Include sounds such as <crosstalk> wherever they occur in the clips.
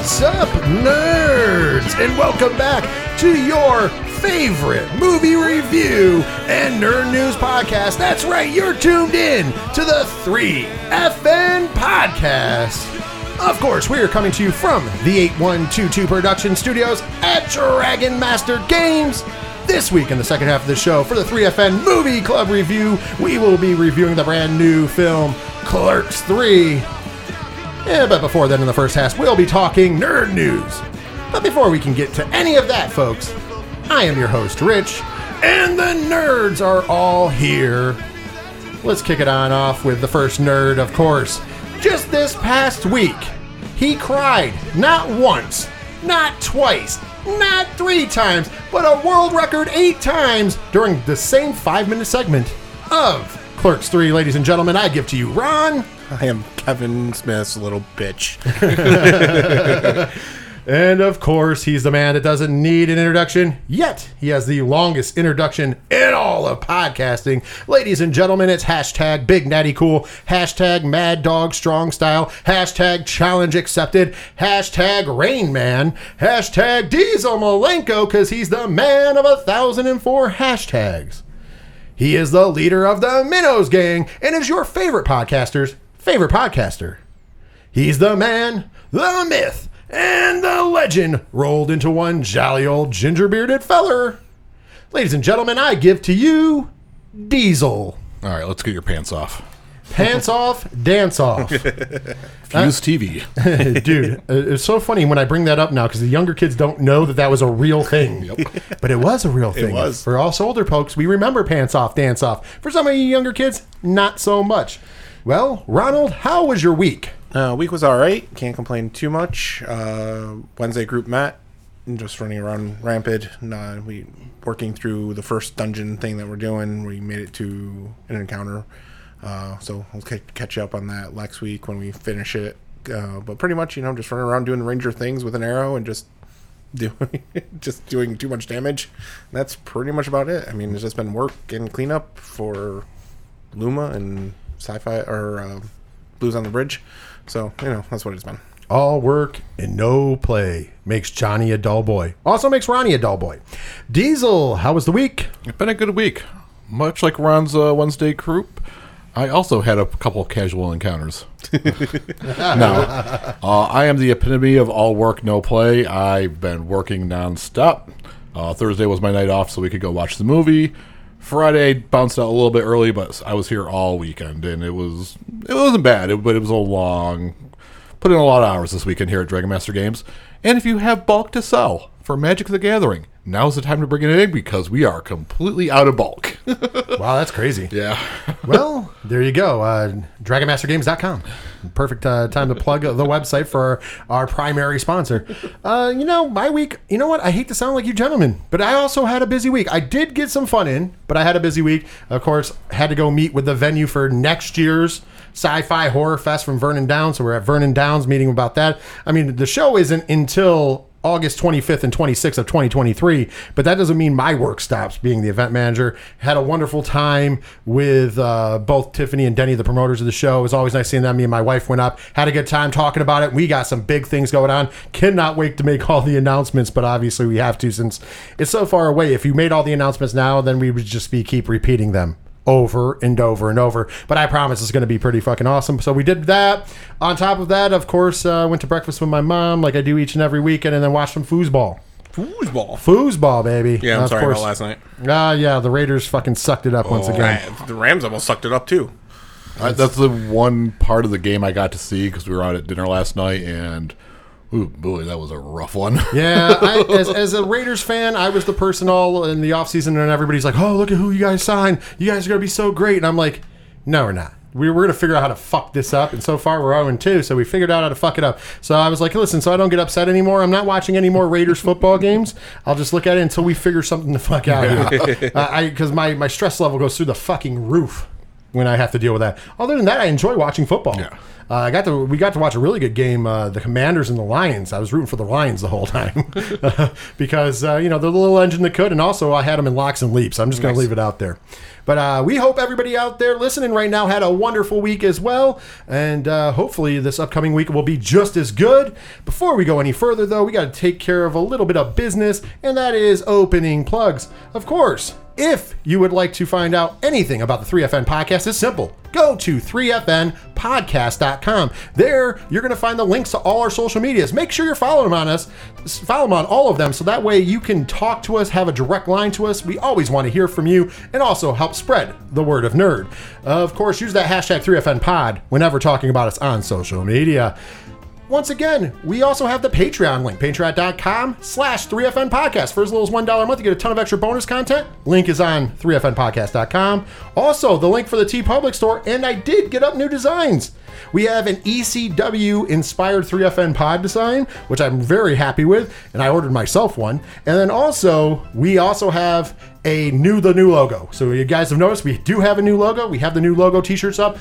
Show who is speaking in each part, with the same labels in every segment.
Speaker 1: What's up, nerds? And welcome back to your favorite movie review and nerd news podcast. That's right, you're tuned in to the 3FN podcast. Of course, we are coming to you from the 8122 Production Studios at Dragon Master Games. This week, in the second half of the show, for the 3FN Movie Club review, we will be reviewing the brand new film Clerks 3. Yeah, but before then, in the first half, we'll be talking nerd news. But before we can get to any of that, folks, I am your host, Rich, and the nerds are all here. Let's kick it on off with the first nerd, of course. Just this past week, he cried not once, not twice, not three times, but a world record eight times during the same five minute segment of Clerks 3. Ladies and gentlemen, I give to you Ron.
Speaker 2: I am Kevin Smith's little bitch. <laughs>
Speaker 1: And of course, he's the man that doesn't need an introduction, yet he has the longest introduction in all of podcasting. Ladies and gentlemen, it's hashtag Big Natty Cool, hashtag Mad Dog Strong Style, hashtag Challenge Accepted, hashtag Rain Man, hashtag Diesel Malenko, because he's the man of a thousand and four hashtags. He is the leader of the Minnows Gang and is your favorite podcaster's favorite podcaster. He's the man, the myth, and the legend rolled into one jolly old ginger bearded feller. Ladies and gentlemen, I give to you Diesel.
Speaker 3: All right, let's get your pants off.
Speaker 1: Pants <laughs> off, dance off.
Speaker 3: Fuse TV. <laughs>
Speaker 1: Dude, uh, it's so funny when I bring that up now because the younger kids don't know that that was a real thing. <laughs> But it was a real thing.
Speaker 2: was.
Speaker 1: For us older folks, we remember pants off, dance off. For some of you younger kids, not so much. Well, Ronald, how was your week?
Speaker 2: Uh, week was all right. Can't complain too much. Uh, Wednesday group met, just running around rampant. Uh, we working through the first dungeon thing that we're doing. We made it to an encounter, uh, so we'll ca- catch up on that next week when we finish it. Uh, but pretty much, you know, just running around doing ranger things with an arrow and just <laughs> doing just doing too much damage. That's pretty much about it. I mean, it's just been work and cleanup for Luma and sci-fi or uh, Blues on the Bridge. So you know that's what it's been.
Speaker 1: All work and no play makes Johnny a dull boy. Also makes Ronnie a dull boy. Diesel, how was the week?
Speaker 3: It's been a good week. Much like Ron's uh, Wednesday croup, I also had a couple casual encounters. <laughs> now, uh, I am the epitome of all work, no play. I've been working nonstop. Uh, Thursday was my night off, so we could go watch the movie. Friday bounced out a little bit early, but I was here all weekend, and it was it wasn't bad, it, but it was a long. Put in a lot of hours this weekend here at Dragon Master Games. And if you have bulk to sell for Magic the Gathering, now's the time to bring it in because we are completely out of bulk. <laughs>
Speaker 1: Wow, that's crazy.
Speaker 3: yeah. <laughs>
Speaker 1: well, there you go. Uh, DragonMasterGames.com. Perfect uh, time to plug the website for our, our primary sponsor. Uh, you know, my week, you know what? I hate to sound like you gentlemen, but I also had a busy week. I did get some fun in, but I had a busy week. Of course, had to go meet with the venue for next year's Sci Fi Horror Fest from Vernon Downs. So we're at Vernon Downs meeting about that. I mean, the show isn't until August 25th and 26th of 2023. But that doesn't mean my work stops being the event manager. Had a wonderful time with uh, both Tiffany and Denny, the promoters of the show. It was always nice seeing them. Me and my wife went up, had a good time talking about it. We got some big things going on. Cannot wait to make all the announcements, but obviously we have to since it's so far away. If you made all the announcements now, then we would just be keep repeating them over and over and over. But I promise it's going to be pretty fucking awesome. So we did that. On top of that, of course, uh, went to breakfast with my mom, like I do each and every weekend, and then watched some foosball.
Speaker 2: Foosball.
Speaker 1: Foosball, baby.
Speaker 2: Yeah, I'm
Speaker 1: Of
Speaker 2: sorry
Speaker 1: course.
Speaker 2: about last night.
Speaker 1: Ah, yeah, the Raiders fucking sucked it up once again.
Speaker 2: Ra- the Rams almost sucked it up too.
Speaker 3: I, that's the one part of the game I got to see because we were out at dinner last night, and ooh, boy, that was a rough one. <laughs>
Speaker 1: Yeah, I, as, as a Raiders fan, I was the person all in the offseason, and everybody's like, oh, look at who you guys signed. You guys are going to be so great. And I'm like, no, we're not. We we're going to figure out how to fuck this up. And so far, we're 0 2, so we figured out how to fuck it up. So I was like, listen, so I don't get upset anymore. I'm not watching any more Raiders football games. I'll just look at it until we figure something the fuck out here. <laughs> uh, Because my, my stress level goes through the fucking roof when I have to deal with that. Other than that, I enjoy watching football.
Speaker 3: Yeah.
Speaker 1: Uh, I got to we got to watch a really good game, uh, the Commanders and the Lions. I was rooting for the Lions the whole time <laughs> because uh, you know they're the little engine that could, and also I had them in locks and leaps. I'm just going to leave it out there. But uh, we hope everybody out there listening right now had a wonderful week as well, and uh, hopefully this upcoming week will be just as good. Before we go any further, though, we got to take care of a little bit of business, and that is opening plugs. Of course, if you would like to find out anything about the 3FN podcast, it's simple. Go to 3fnpodcast.com. There, you're going to find the links to all our social medias. Make sure you're following on us, follow them on all of them, so that way you can talk to us, have a direct line to us. We always want to hear from you, and also help spread the word of nerd. Of course, use that hashtag 3FNPod whenever talking about us on social media. Once again, we also have the Patreon link, patreon.com slash 3FN podcast. For as little as $1 a month, you get a ton of extra bonus content. Link is on 3FNpodcast.com. Also, the link for the TeePublic store, and I did get up new designs. We have an ECW inspired 3FN pod design, which I'm very happy with, and I ordered myself one. And then also, we also have a new the new logo. So you guys have noticed we do have a new logo. We have the new logo t-shirts up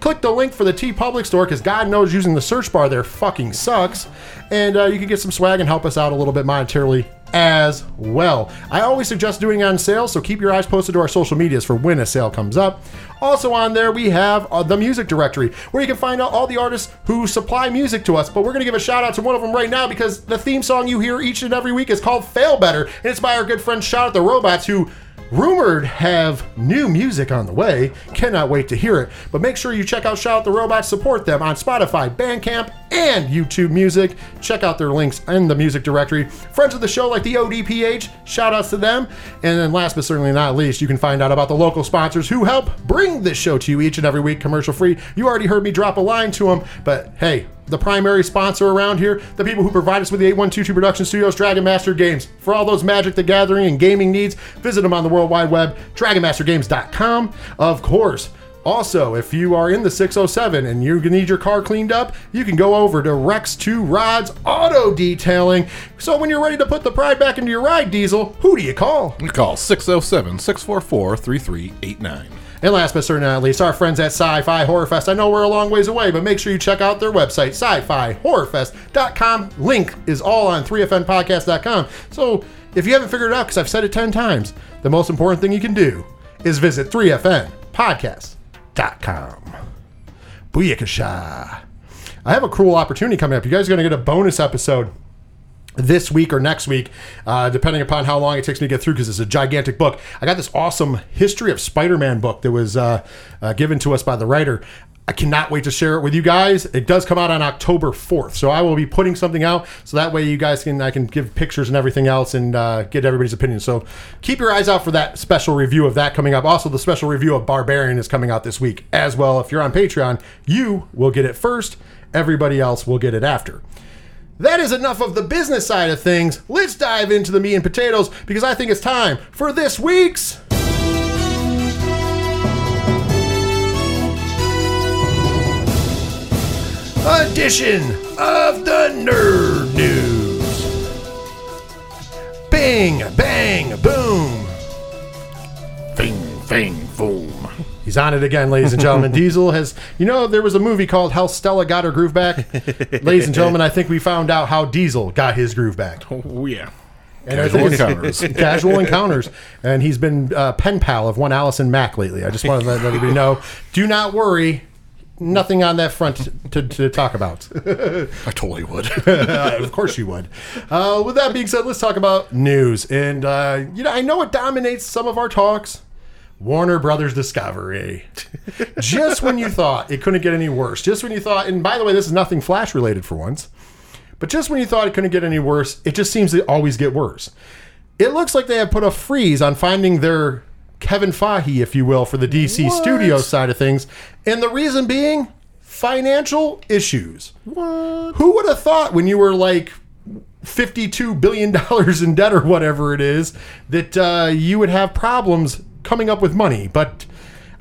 Speaker 1: click the link for the TeePublic store because God knows using the search bar there fucking sucks. And uh, you can get some swag and help us out a little bit monetarily as well. I always suggest doing it on sale, so keep your eyes posted to our social medias for when a sale comes up. Also on there, we have uh, the music directory where you can find out all the artists who supply music to us. But we're going to give a shout out to one of them right now because the theme song you hear each and every week is called Fail Better, and it's by our good friend Shout Out the Robots who rumored have new music on the way. Cannot wait to hear it. But make sure you check out Shout Out the Robots, support them on Spotify, Bandcamp, and YouTube Music. Check out their links in the music directory. Friends of the show like the ODPH, shout outs to them. And then last but certainly not least, you can find out about the local sponsors who help bring this show to you each and every week commercial free. You already heard me drop a line to them, but hey, the primary sponsor around here, the people who provide us with the 8122 Production Studios Dragon Master Games. For all those Magic the Gathering and gaming needs, visit them on the World Wide Web, dragonmastergames.com. Of course, also, if you are in the 607 and you need your car cleaned up, you can go over to Rex 2 Rods Auto Detailing. So when you're ready to put the pride back into your ride, Diesel, who do you call?
Speaker 3: We call 607 644 3389.
Speaker 1: And last but certainly not least, our friends at Sci Fi Horror Fest. I know we're a long ways away, but make sure you check out their website, sci fi horrorfest.com. Link is all on 3fnpodcast.com. So if you haven't figured it out, because I've said it 10 times, the most important thing you can do is visit 3fnpodcast.com. Booyakasha. I have a cruel opportunity coming up. You guys are going to get a bonus episode this week or next week, uh, depending upon how long it takes me to get through, because it's a gigantic book. I got this awesome History of Spider Man book that was uh, uh, given to us by the writer. I cannot wait to share it with you guys. It does come out on October 4th, so I will be putting something out so that way you guys can I can give pictures and everything else and uh, get everybody's opinion. So keep your eyes out for that special review of that coming up. Also, the special review of Barbarian is coming out this week as well. If you're on Patreon, you will get it first. Everybody else will get it after. That is enough of the business side of things. Let's dive into the meat and potatoes because I think it's time for this week's. Edition of the Nerd News. Bing, bang, boom.
Speaker 3: Fing, fang, boom.
Speaker 1: He's on it again, ladies and gentlemen. <laughs> Diesel has, you know, there was a movie called How Stella Got Her Groove Back. ladies and gentlemen, I think we found out how Diesel got his groove back.
Speaker 2: Oh yeah.
Speaker 1: And
Speaker 3: Casual encounters. <laughs>
Speaker 1: casual encounters. And he's been uh, pen pal of one Allison Mack lately. I just want to let everybody know. Do not worry. Nothing on that front to, to talk about. <laughs>
Speaker 3: I totally would.
Speaker 1: Uh, of course you would. Uh, with that being said, let's talk about news. And uh, you know, I know it dominates some of our talks. Warner Brothers Discovery. just when you thought it couldn't get any worse, just when you thought, and by the way, this is nothing Flash related for once, but just when you thought it couldn't get any worse, it just seems to always get worse. It looks like they have put a freeze on finding their Kevin Feige, if you will, for the DC studio side of things. And the reason being financial issues. What? Who would have thought when you were like $52 billion in debt or whatever it is that uh, you would have problems coming up with money? But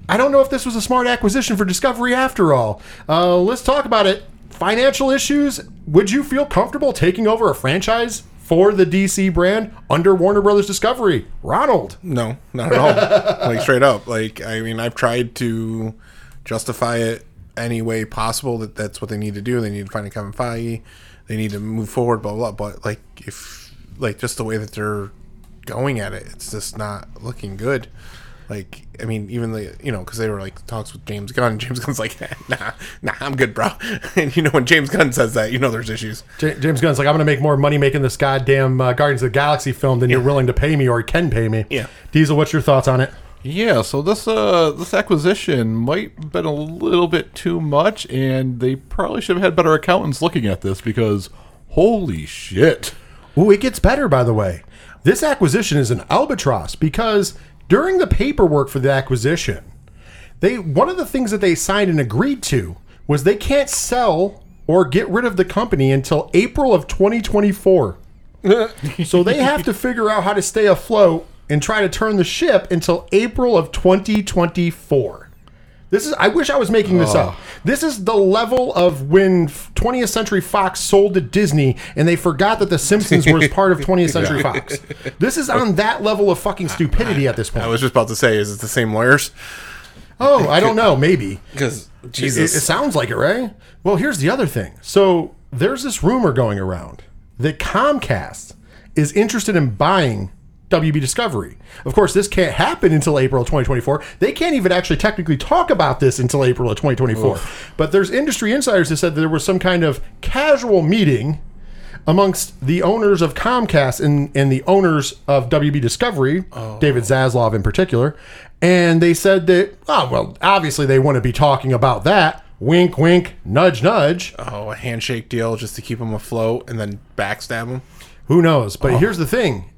Speaker 1: I don't know if this was a smart acquisition for Discovery after all. Uh, let's talk about it. Financial issues. Would you feel comfortable taking over a franchise for the DC brand under Warner Brothers Discovery? Ronald.
Speaker 2: No, not at all. <laughs> like straight up. Like I mean, I've tried to justify it any way possible that that's what they need to do. They need to find a Kevin Feige. They need to move forward, blah blah. blah. But like if like just the way that they're going at it, it's just not looking good. Like I mean, even the you know because they were like talks with James Gunn. James Gunn's like, <laughs> nah, nah, I'm good, bro. <laughs> And you know when James Gunn says that, you know there's issues.
Speaker 1: J- James Gunn's like, I'm going to make more money making this goddamn uh, Guardians of the Galaxy film than you're willing to pay me or can pay me.
Speaker 2: Yeah.
Speaker 1: Diesel, what's your thoughts on it?
Speaker 3: Yeah, so this uh this acquisition might have been a little bit too much, and they probably should have had better accountants looking at this because holy shit.
Speaker 1: Ooh, it gets better, by the way. This acquisition is an albatross because during the paperwork for the acquisition, they one of the things that they signed and agreed to was they can't sell or get rid of the company until April of 2024. <laughs> so they have to figure out how to stay afloat and try to turn the ship until April of 2024. This is I wish I was making this up. Oh. This is the level of when 20th Century Fox sold to Disney and they forgot that the Simpsons was <laughs> part of 20th Century Fox. This is on that level of fucking stupidity at this point.
Speaker 2: I was just about to say, is it the same lawyers?
Speaker 1: Oh, I don't know, maybe.
Speaker 2: Because
Speaker 1: It,
Speaker 2: Jesus,
Speaker 1: it sounds like it, right? Well, here's the other thing. So there's this rumor going around that Comcast is interested in buying WB Discovery. Of course, this can't happen until April of 2024. They can't even actually technically talk about this until April of 2024. But there's industry insiders that said that there was some kind of casual meeting amongst the owners of Comcast and, and the owners of WB Discovery, oh. David Zaslav in particular, and they said that, oh, well, obviously they wouldn't be talking about that. Wink, wink, nudge, nudge.
Speaker 2: oh, a handshake deal just to keep them afloat and then backstab them.
Speaker 1: Who knows? But oh. here's the thing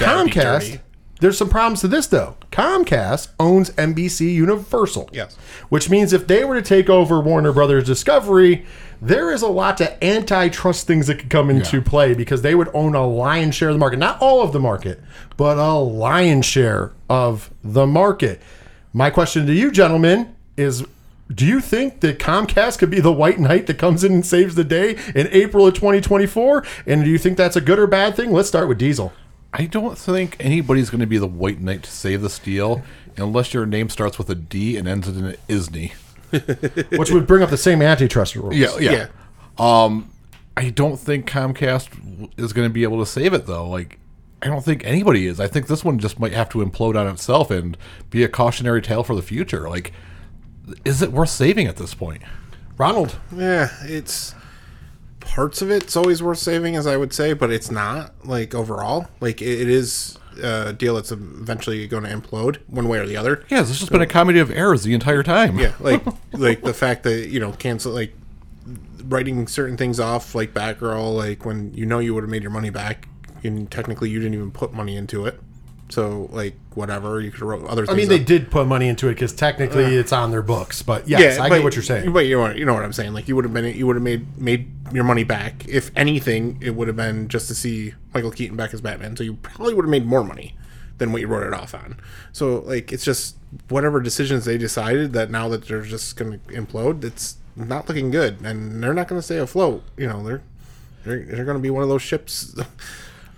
Speaker 2: That'd be
Speaker 1: Comcast,
Speaker 2: dirty.
Speaker 1: there's some problems to this, though. Comcast owns NBC Universal.
Speaker 2: Yes.
Speaker 1: Which means if they were to take over Warner Brothers Discovery, there is a lot of antitrust things that could come into play because they would own a lion's share of the market. Not all of the market, but a lion's share of the market. My question to you, gentlemen, is do you think that Comcast could be the white knight that comes in and saves the day in April of 2024? And do you think that's a good or bad thing? Let's start with Diesel.
Speaker 3: I don't think anybody's going to be the white knight to save the deal unless your name starts with a D and ends in an ISNY. <laughs>
Speaker 1: Which would bring up the same antitrust rules.
Speaker 3: Yeah, yeah.
Speaker 2: Yeah.
Speaker 3: Um, I don't think Comcast is going to be able to save it though. Like, I don't think anybody is. I think this one just might have to implode on itself and be a cautionary tale for the future. Like, is it worth saving at this point?
Speaker 1: Ronald.
Speaker 2: Yeah, it's parts of it's always worth saving, as I would say, but it's not like overall. Like it, it is a deal that's eventually going to implode one way or the other.
Speaker 3: Yeah, it's just been a comedy of errors the entire time.
Speaker 2: Yeah, <laughs> like like the fact that you know cancel like writing certain things off, like Batgirl, like when you know you would have made your money back, and technically you didn't even put money into it. So like whatever you could wrote other. Things
Speaker 1: I mean, they
Speaker 2: up.
Speaker 1: did put money into it because technically it's on their books. But yes, I
Speaker 2: but-
Speaker 1: get what you're saying.
Speaker 2: But you know, what- you know what I'm saying. Like you would have been, you would have made made your money back. If anything, it would have been just to see Michael Keaton back as Batman. So you probably would have made more money than what you wrote it off on. So like it's just whatever decisions they decided that now that they're just going to implode, it's not looking good, and they're not going to stay afloat. You know, they're they're, they're going to be one of those ships. <laughs>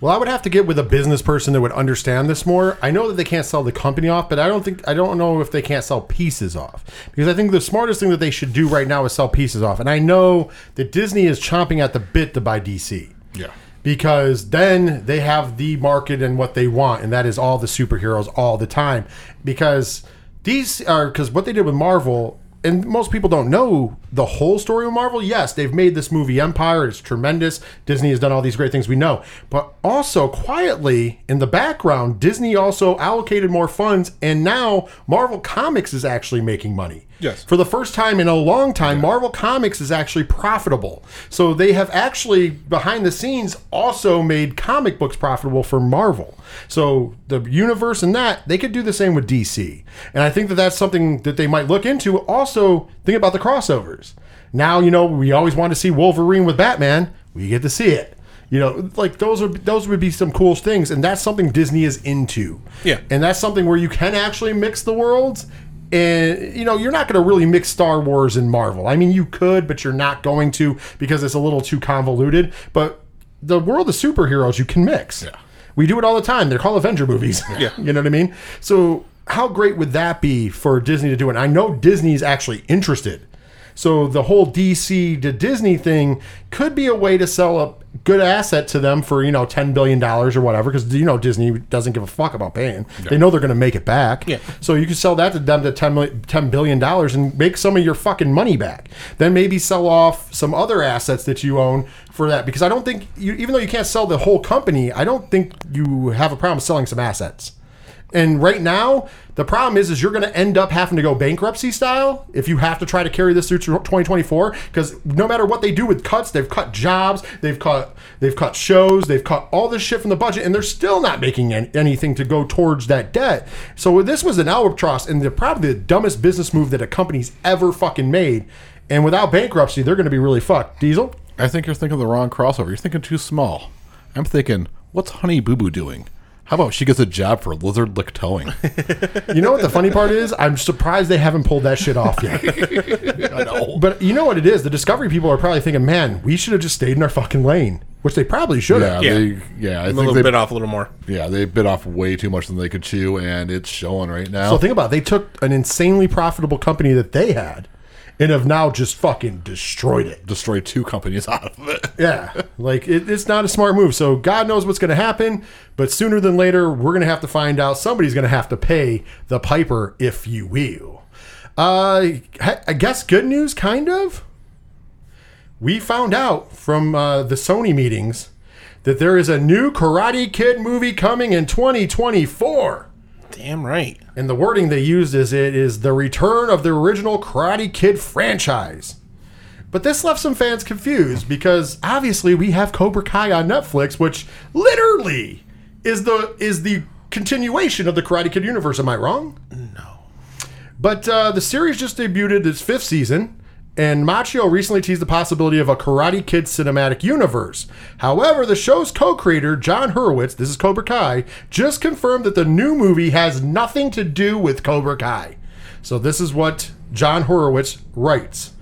Speaker 1: Well, I would have to get with a business person that would understand this more. I know that they can't sell the company off, but I don't think I don't know if they can't sell pieces off. Because I think the smartest thing that they should do right now is sell pieces off. And I know that Disney is chomping at the bit to buy DC.
Speaker 3: Yeah.
Speaker 1: Because then they have the market and what they want, and that is all the superheroes all the time. Because these are because what they did with Marvel, and most people don't know the whole story of Marvel. Yes, they've made this movie Empire, it's tremendous. Disney has done all these great things we know. But also quietly in the background, Disney also allocated more funds, and now Marvel Comics is actually making money.
Speaker 2: Yes.
Speaker 1: For the first time in a long time, Marvel Comics is actually profitable. So they have actually, behind the scenes, also made comic books profitable for Marvel. So the universe and that, they could do the same with DC. And I think that that's something that they might look into. Also, think about the crossovers. Now, you know, we always want to see Wolverine with Batman. We get to see it. You know, like those would those would be some cool things, and that's something Disney is into.
Speaker 2: Yeah.
Speaker 1: and that's something where you can actually mix the worlds and you know you're not going to really mix Star Wars and Marvel. I mean, you could, but you're not going to because it's a little too convoluted. But the world of superheroes you can mix.
Speaker 3: Yeah.
Speaker 1: We do it all the time. They're called Avenger movies.
Speaker 2: Yeah. <laughs>
Speaker 1: you know what I mean? So how great would that be for Disney to do it? I know Disney's actually interested So the whole DC to Disney thing could be a way to sell a good asset to them for you know ten billion dollars or whatever, because you know Disney doesn't give a fuck about paying. They know they're going to make it back.
Speaker 2: Yeah.
Speaker 1: So you can sell that to them to 10, million, 10 billion dollars and make some of your fucking money back. Then maybe sell off some other assets that you own for that. Because I don't think you, even though you can't sell the whole company, I don't think you have a problem selling some assets. And right now, the problem is, is you're going to end up having to go bankruptcy style if you have to try to carry this through to 2024. Because no matter what they do with cuts, they've cut jobs, they've cut, they've cut shows, they've cut all this shit from the budget, and they're still not making an- anything to go towards that debt. So this was an albatross, and the probably the dumbest business move that a company's ever fucking made. And without bankruptcy, they're going to be really fucked. Diesel.
Speaker 3: I think you're thinking the wrong crossover. You're thinking too small. I'm thinking, what's Honey Boo Boo doing? How about she gets a job for lizard lick towing?
Speaker 1: You know what the funny part is? I'm surprised they haven't pulled that shit off yet. <laughs>
Speaker 3: I know.
Speaker 1: But you know what it is? The Discovery people are probably thinking, man, we should have just stayed in our fucking lane, which they probably should
Speaker 3: Yeah,
Speaker 1: have.
Speaker 2: Yeah.
Speaker 3: they, yeah. I
Speaker 2: a
Speaker 3: think
Speaker 2: little
Speaker 3: they
Speaker 2: bit off a little more.
Speaker 3: Yeah, they bit off way too much than they could chew, and it's showing right now.
Speaker 1: So think about it. They took an insanely profitable company that they had and have now just fucking destroyed it.
Speaker 3: Destroyed two companies <laughs> out of it.
Speaker 1: Yeah, like it, it's not a smart move. So God knows what's going to happen, but sooner than later, we're going to have to find out. Somebody's going to have to pay the piper, if you will. Uh, I guess good news, kind of. We found out from uh, the Sony meetings that there is a new Karate Kid movie coming in 2024.
Speaker 2: Damn right.
Speaker 1: And the wording they used is it is the return of the original Karate Kid franchise. But this left some fans confused because obviously we have Cobra Kai on Netflix, which literally is the is the continuation of the Karate Kid universe. Am I wrong?
Speaker 2: No.
Speaker 1: But uh, the series just debuted its fifth season, and Macchio recently teased the possibility of a Karate Kid cinematic universe. However, the show's co creator, Jon Hurwitz, this is Cobra Kai, just confirmed that the new movie has nothing to do with Cobra Kai. So, this is what John Horowitz writes.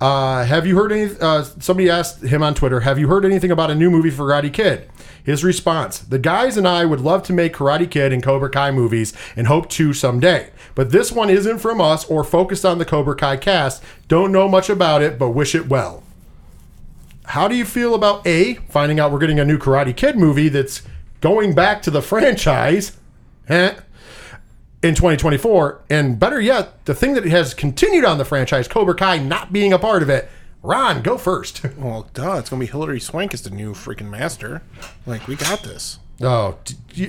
Speaker 1: Uh, have you heard any? Uh, somebody asked him on Twitter, "Have you heard anything about a new movie for Karate Kid?" His response: "The guys and I would love to make Karate Kid and Cobra Kai movies, and hope to someday. But this one isn't from us or focused on the Cobra Kai cast. Don't know much about it, but wish it well." How do you feel about a finding out we're getting a new Karate Kid movie that's going back to the <laughs> franchise? Eh? in 2024. And better yet, the thing that has continued on the franchise, Cobra Kai, not being a part of it. Ron, go first. <laughs>
Speaker 2: Well, duh. It's gonna be Hilary Swank as the new freaking master. Like we got this.
Speaker 1: oh,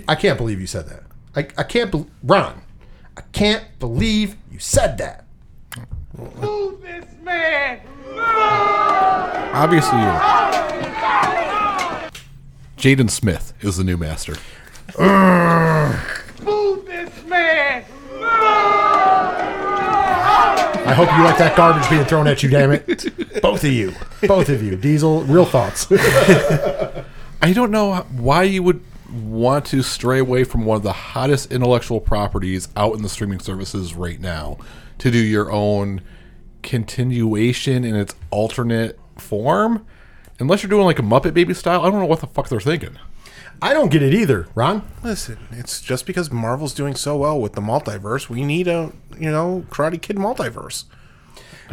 Speaker 1: I can't believe you said that. I, I can't believe, Ron, I can't believe you said that.
Speaker 4: Move this man!
Speaker 3: Obviously, Jaden Smith is the new master.
Speaker 4: Move this man!
Speaker 1: I hope you like that garbage being thrown at you, damn it. Both of you. Both of you. Diesel, real thoughts. <laughs>
Speaker 3: I don't know why you would want to stray away from one of the hottest intellectual properties out in the streaming services right now to do your own continuation in its alternate form. Unless you're doing like a Muppet Baby style, I don't know what the fuck they're thinking.
Speaker 1: I don't get it either, Ron.
Speaker 2: Listen, it's just because Marvel's doing so well with the multiverse, we need a you know Karate Kid multiverse.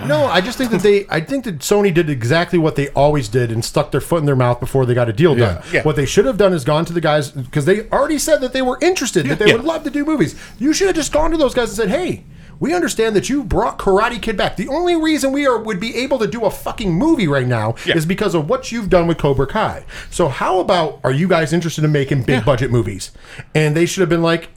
Speaker 1: No, I just think that they. I think that Sony did exactly what they always did and stuck their foot in their mouth before they got a deal done.
Speaker 2: Yeah.
Speaker 1: What they should have done is gone to the guys because they already said that they were interested, that they
Speaker 2: Yeah.
Speaker 1: would love to do movies. You should have just gone to those guys and said, "Hey, we understand that you brought Karate Kid back. The only reason we are would be able to do a fucking movie right now is because of what you've done with Cobra Kai. So how about are you guys interested in making big budget movies?" And they should have been like,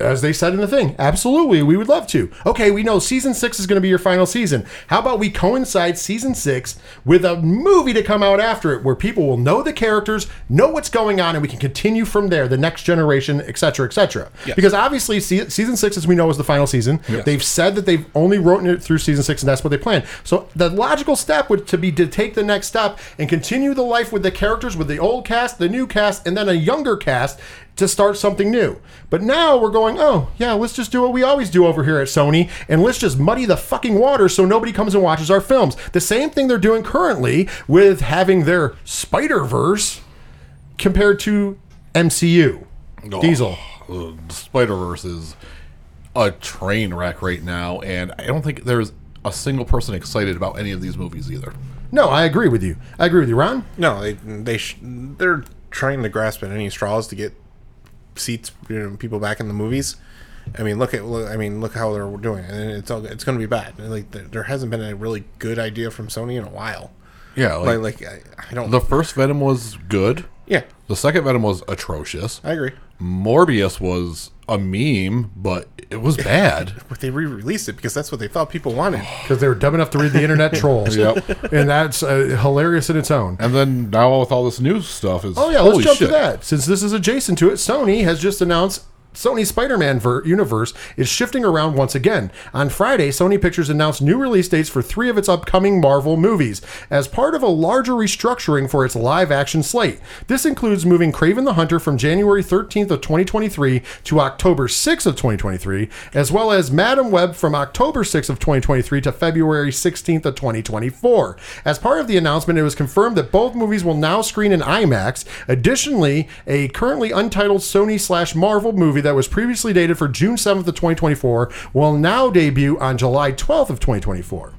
Speaker 1: as they said in the thing, absolutely, we would love to. Okay, we know season six is going to be your final season. How about we coincide season six with a movie to come out after it where people will know the characters, know what's going on, and we can continue from there, the next generation, et cetera, et cetera. Because obviously, season six, as we know, is the final season. They've said that they've only written it through season six, and that's what they plan. So the logical step would to be to take the next step and continue the life with the characters, with the old cast, the new cast, and then a younger cast to start something new. But now we're going, oh, yeah, let's just do what we always do over here at Sony and let's just muddy the fucking water so nobody comes and watches our films. The same thing they're doing currently with having their Spider Verse compared to MCU. Diesel.
Speaker 3: Spider Verse is a train wreck right now, and I don't think there's a single person excited about any of these movies either.
Speaker 1: No, I agree with you. I agree with you, Ron.
Speaker 2: No, they they sh- they're trying to grasp at any straws to get seats, you know, people back in the movies. I mean, look at look, I mean, look how they're doing, it. and it's all, it's going to be bad. Like there there hasn't been a really good idea from Sony in a while.
Speaker 3: Yeah,
Speaker 2: Like,
Speaker 3: like,
Speaker 2: like I, I don't.
Speaker 3: the first Venom was good.
Speaker 2: yeah,
Speaker 3: The second Venom was atrocious.
Speaker 2: I agree.
Speaker 3: Morbius was a meme, but it was bad. <laughs>
Speaker 2: But they re-released it because that's what they thought people wanted. <gasps>
Speaker 1: Because they were dumb enough to read the internet <laughs> trolls.
Speaker 3: Yep.
Speaker 1: And that's uh, hilarious in its own.
Speaker 3: And then now with all this new stuff is
Speaker 1: Oh yeah,
Speaker 3: holy
Speaker 1: let's jump
Speaker 3: shit.
Speaker 1: to that. Since this is adjacent to it, Sony has just announced Sony Spider-Man ver- universe is shifting around once again. On Friday, Sony Pictures announced new release dates for three of its upcoming Marvel movies as part of a larger restructuring for its live-action slate. This includes moving Kraven the Hunter from January 13th of 2023 to October 6th of 2023, as well as Madam Web from October 6th of 2023 to February 16th of 2024. As part of the announcement, it was confirmed that both movies will now screen in IMAX. Additionally, a currently untitled Sony slash Marvel movie that was previously dated for June 7th of 2024 will now debut on July 12th of 2024.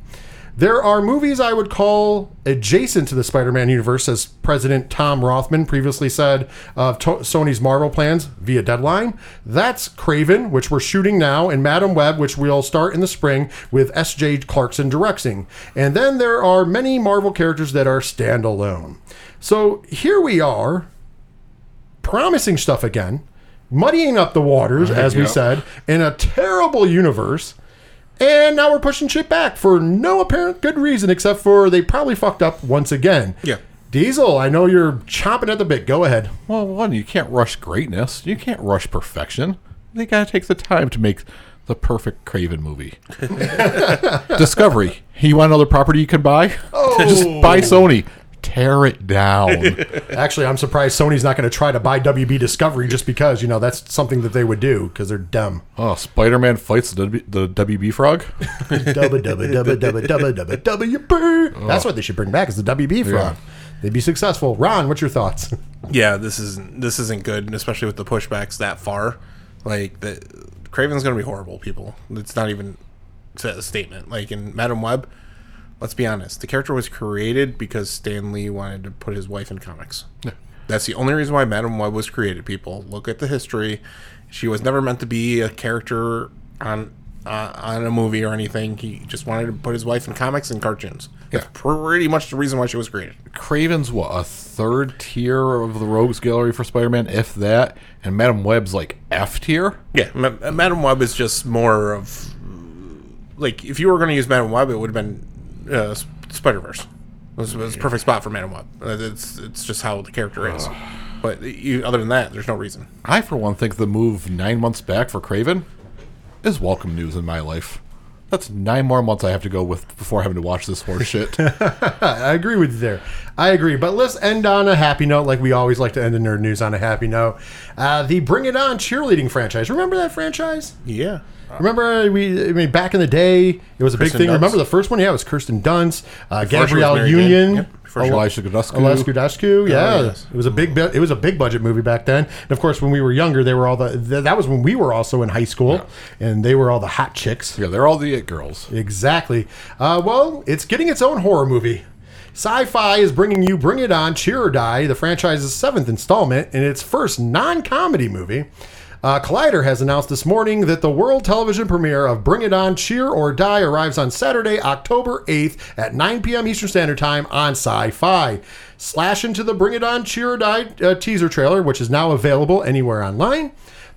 Speaker 1: There are movies I would call adjacent to the Spider Man universe, as President Tom Rothman previously said of to- Sony's Marvel plans via Deadline. That's Kraven, which we're shooting now, and Madam Web, which we'll start in the spring with S.J. Clarkson directing. And then there are many Marvel characters that are standalone. So here we are, promising stuff again, muddying up the waters, as we
Speaker 3: yeah.
Speaker 1: said, in a terrible universe. And now we're pushing shit back for no apparent good reason, except for they probably fucked up once again.
Speaker 2: Yeah.
Speaker 1: Diesel, I know you're chomping at the bit. Go ahead.
Speaker 3: Well, one, you can't rush greatness. You can't rush perfection. They gotta take the time to make the perfect Kraven movie. <laughs> Discovery. You want another property you can buy?
Speaker 1: Oh. <laughs>
Speaker 3: Just buy Sony. Tear it down.
Speaker 1: Actually, I'm surprised Sony's not going to try to buy WB Discovery just because, you know, that's something that they would do because they're dumb.
Speaker 3: oh, Spider Man fights the, w- the WB frog?
Speaker 1: Dubba, dubba, dubba, dubba, dubba, dubba, WB. That's what they should bring back is the WB frog. They'd be successful. Ron, what's your thoughts?
Speaker 2: Yeah, this isn't this isn't good, especially with the pushbacks that far. Like the Kraven's going to be horrible, people. It's not even a statement. Like in Madam Web, let's be honest, the character was created because Stan Lee wanted to put his wife in comics. Yeah. That's the only reason why Madam Web was created. People look at the history. She was never meant to be a character on uh, on a movie or anything. He just wanted to put his wife in comics and cartoons. That's pretty much the reason why she was created.
Speaker 3: Kraven's what, a third tier of the Rogues Gallery for Spider Man, if that? And Madam Web's like F tier?
Speaker 2: Yeah, Ma- Madam Web is just more of like if you were going to use Madam Web, it would have been uh, Spider Verse. It was, a perfect spot for Madam Web. Uh, It's it's just how the character is. But you, other than that, there's no reason.
Speaker 3: I, for one, think the move nine months back for Kraven is welcome news in my life. That's nine more months I have to go with before having to watch this horse shit. <laughs>
Speaker 1: I agree with you there. I agree. But let's end on a happy note, like we always like to end the nerd news on a happy note. Uh, the Bring It On cheerleading franchise. Remember that franchise?
Speaker 2: Yeah.
Speaker 1: Remember we? I mean, back in the day, it was a
Speaker 2: Kirsten
Speaker 1: big thing.
Speaker 2: Dunst.
Speaker 1: Remember the first one? Yeah, it was Kirsten Dunst, uh,
Speaker 2: Before she was
Speaker 1: Gabrielle. Union.
Speaker 2: Yep, before she-
Speaker 3: Elisha Goduscu.
Speaker 1: Alaska Dasku, yeah,
Speaker 2: yes.
Speaker 1: it was a big, bu- it was a big budget movie back then. And of course, when we were younger, they were all the. Th- that was when we were also in high school, and they were all the hot chicks.
Speaker 3: Yeah, they're all the it girls.
Speaker 1: Exactly. Uh, well, it's getting its own horror movie. Sci Fi is bringing you Bring It On, Cheer or Die, the franchise's seventh installment, in its first non comedy movie. Uh, Collider has announced this morning that the world television premiere of Bring It On, Cheer or Die arrives on Saturday, October 8th at 9 p.m. Eastern Standard Time on Sci Fi. Slash into the Bring It On, Cheer or Die uh, teaser trailer, which is now available anywhere online.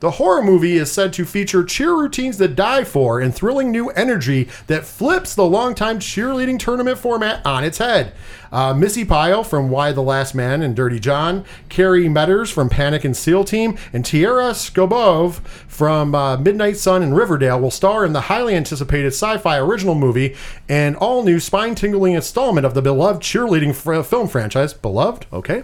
Speaker 1: The horror movie is said to feature cheer routines that die for and thrilling new energy that flips the longtime cheerleading tournament format on its head. Uh, Missi Pyle from Y the Last Man and Dirty John, Kerri Medders from Panic and SEAL Team, and Tiera Skovbye from uh, Midnight Sun and Riverdale will star in the highly anticipated sci fi original movie and all new spine tingling installment of the beloved cheerleading fr- film franchise. Beloved? Okay.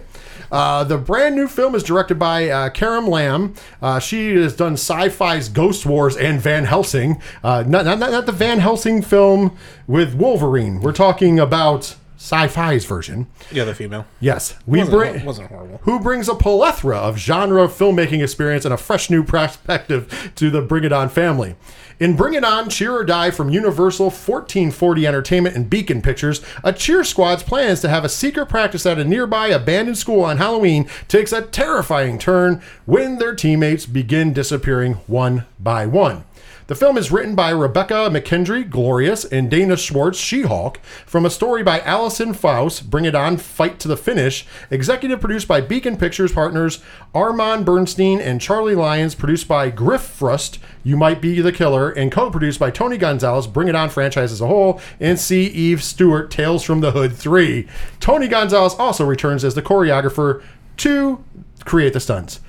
Speaker 1: Uh, the brand new film is directed by uh, Lam. Uh, she has done sci-fi's Ghost Wars and Van Helsing. Uh, not, not, not the Van Helsing film with Wolverine. We're talking about Sci-Fi's version.
Speaker 2: Yeah, the female.
Speaker 1: Yes, we
Speaker 2: Wasn't-
Speaker 1: bring
Speaker 2: wasn't horrible.
Speaker 1: Who brings a plethora of genre filmmaking experience and a fresh new perspective to the Bring It On family. In Bring It On, Cheer or Die from Universal 1440 Entertainment and Beacon Pictures, a cheer squad's plans to have a secret practice at a nearby abandoned school on Halloween takes a terrifying turn when their teammates begin disappearing one by one. The film is written by Rebecca McKendry, Glorious, and Dana Schwartz, She Hulk, from a story by Allison Faust, Bring It On, Fight to the Finish, executive produced by Beacon Pictures partners Armand Bernstein and Charlie Lyons, produced by Griff Furst, You Might Be the Killer, and co produced by Tony Gonzalez, Bring It On franchise as a whole, and C. Eve Stewart, Tales from the Hood 3. Tony Gonzalez also returns as the choreographer to create the stunts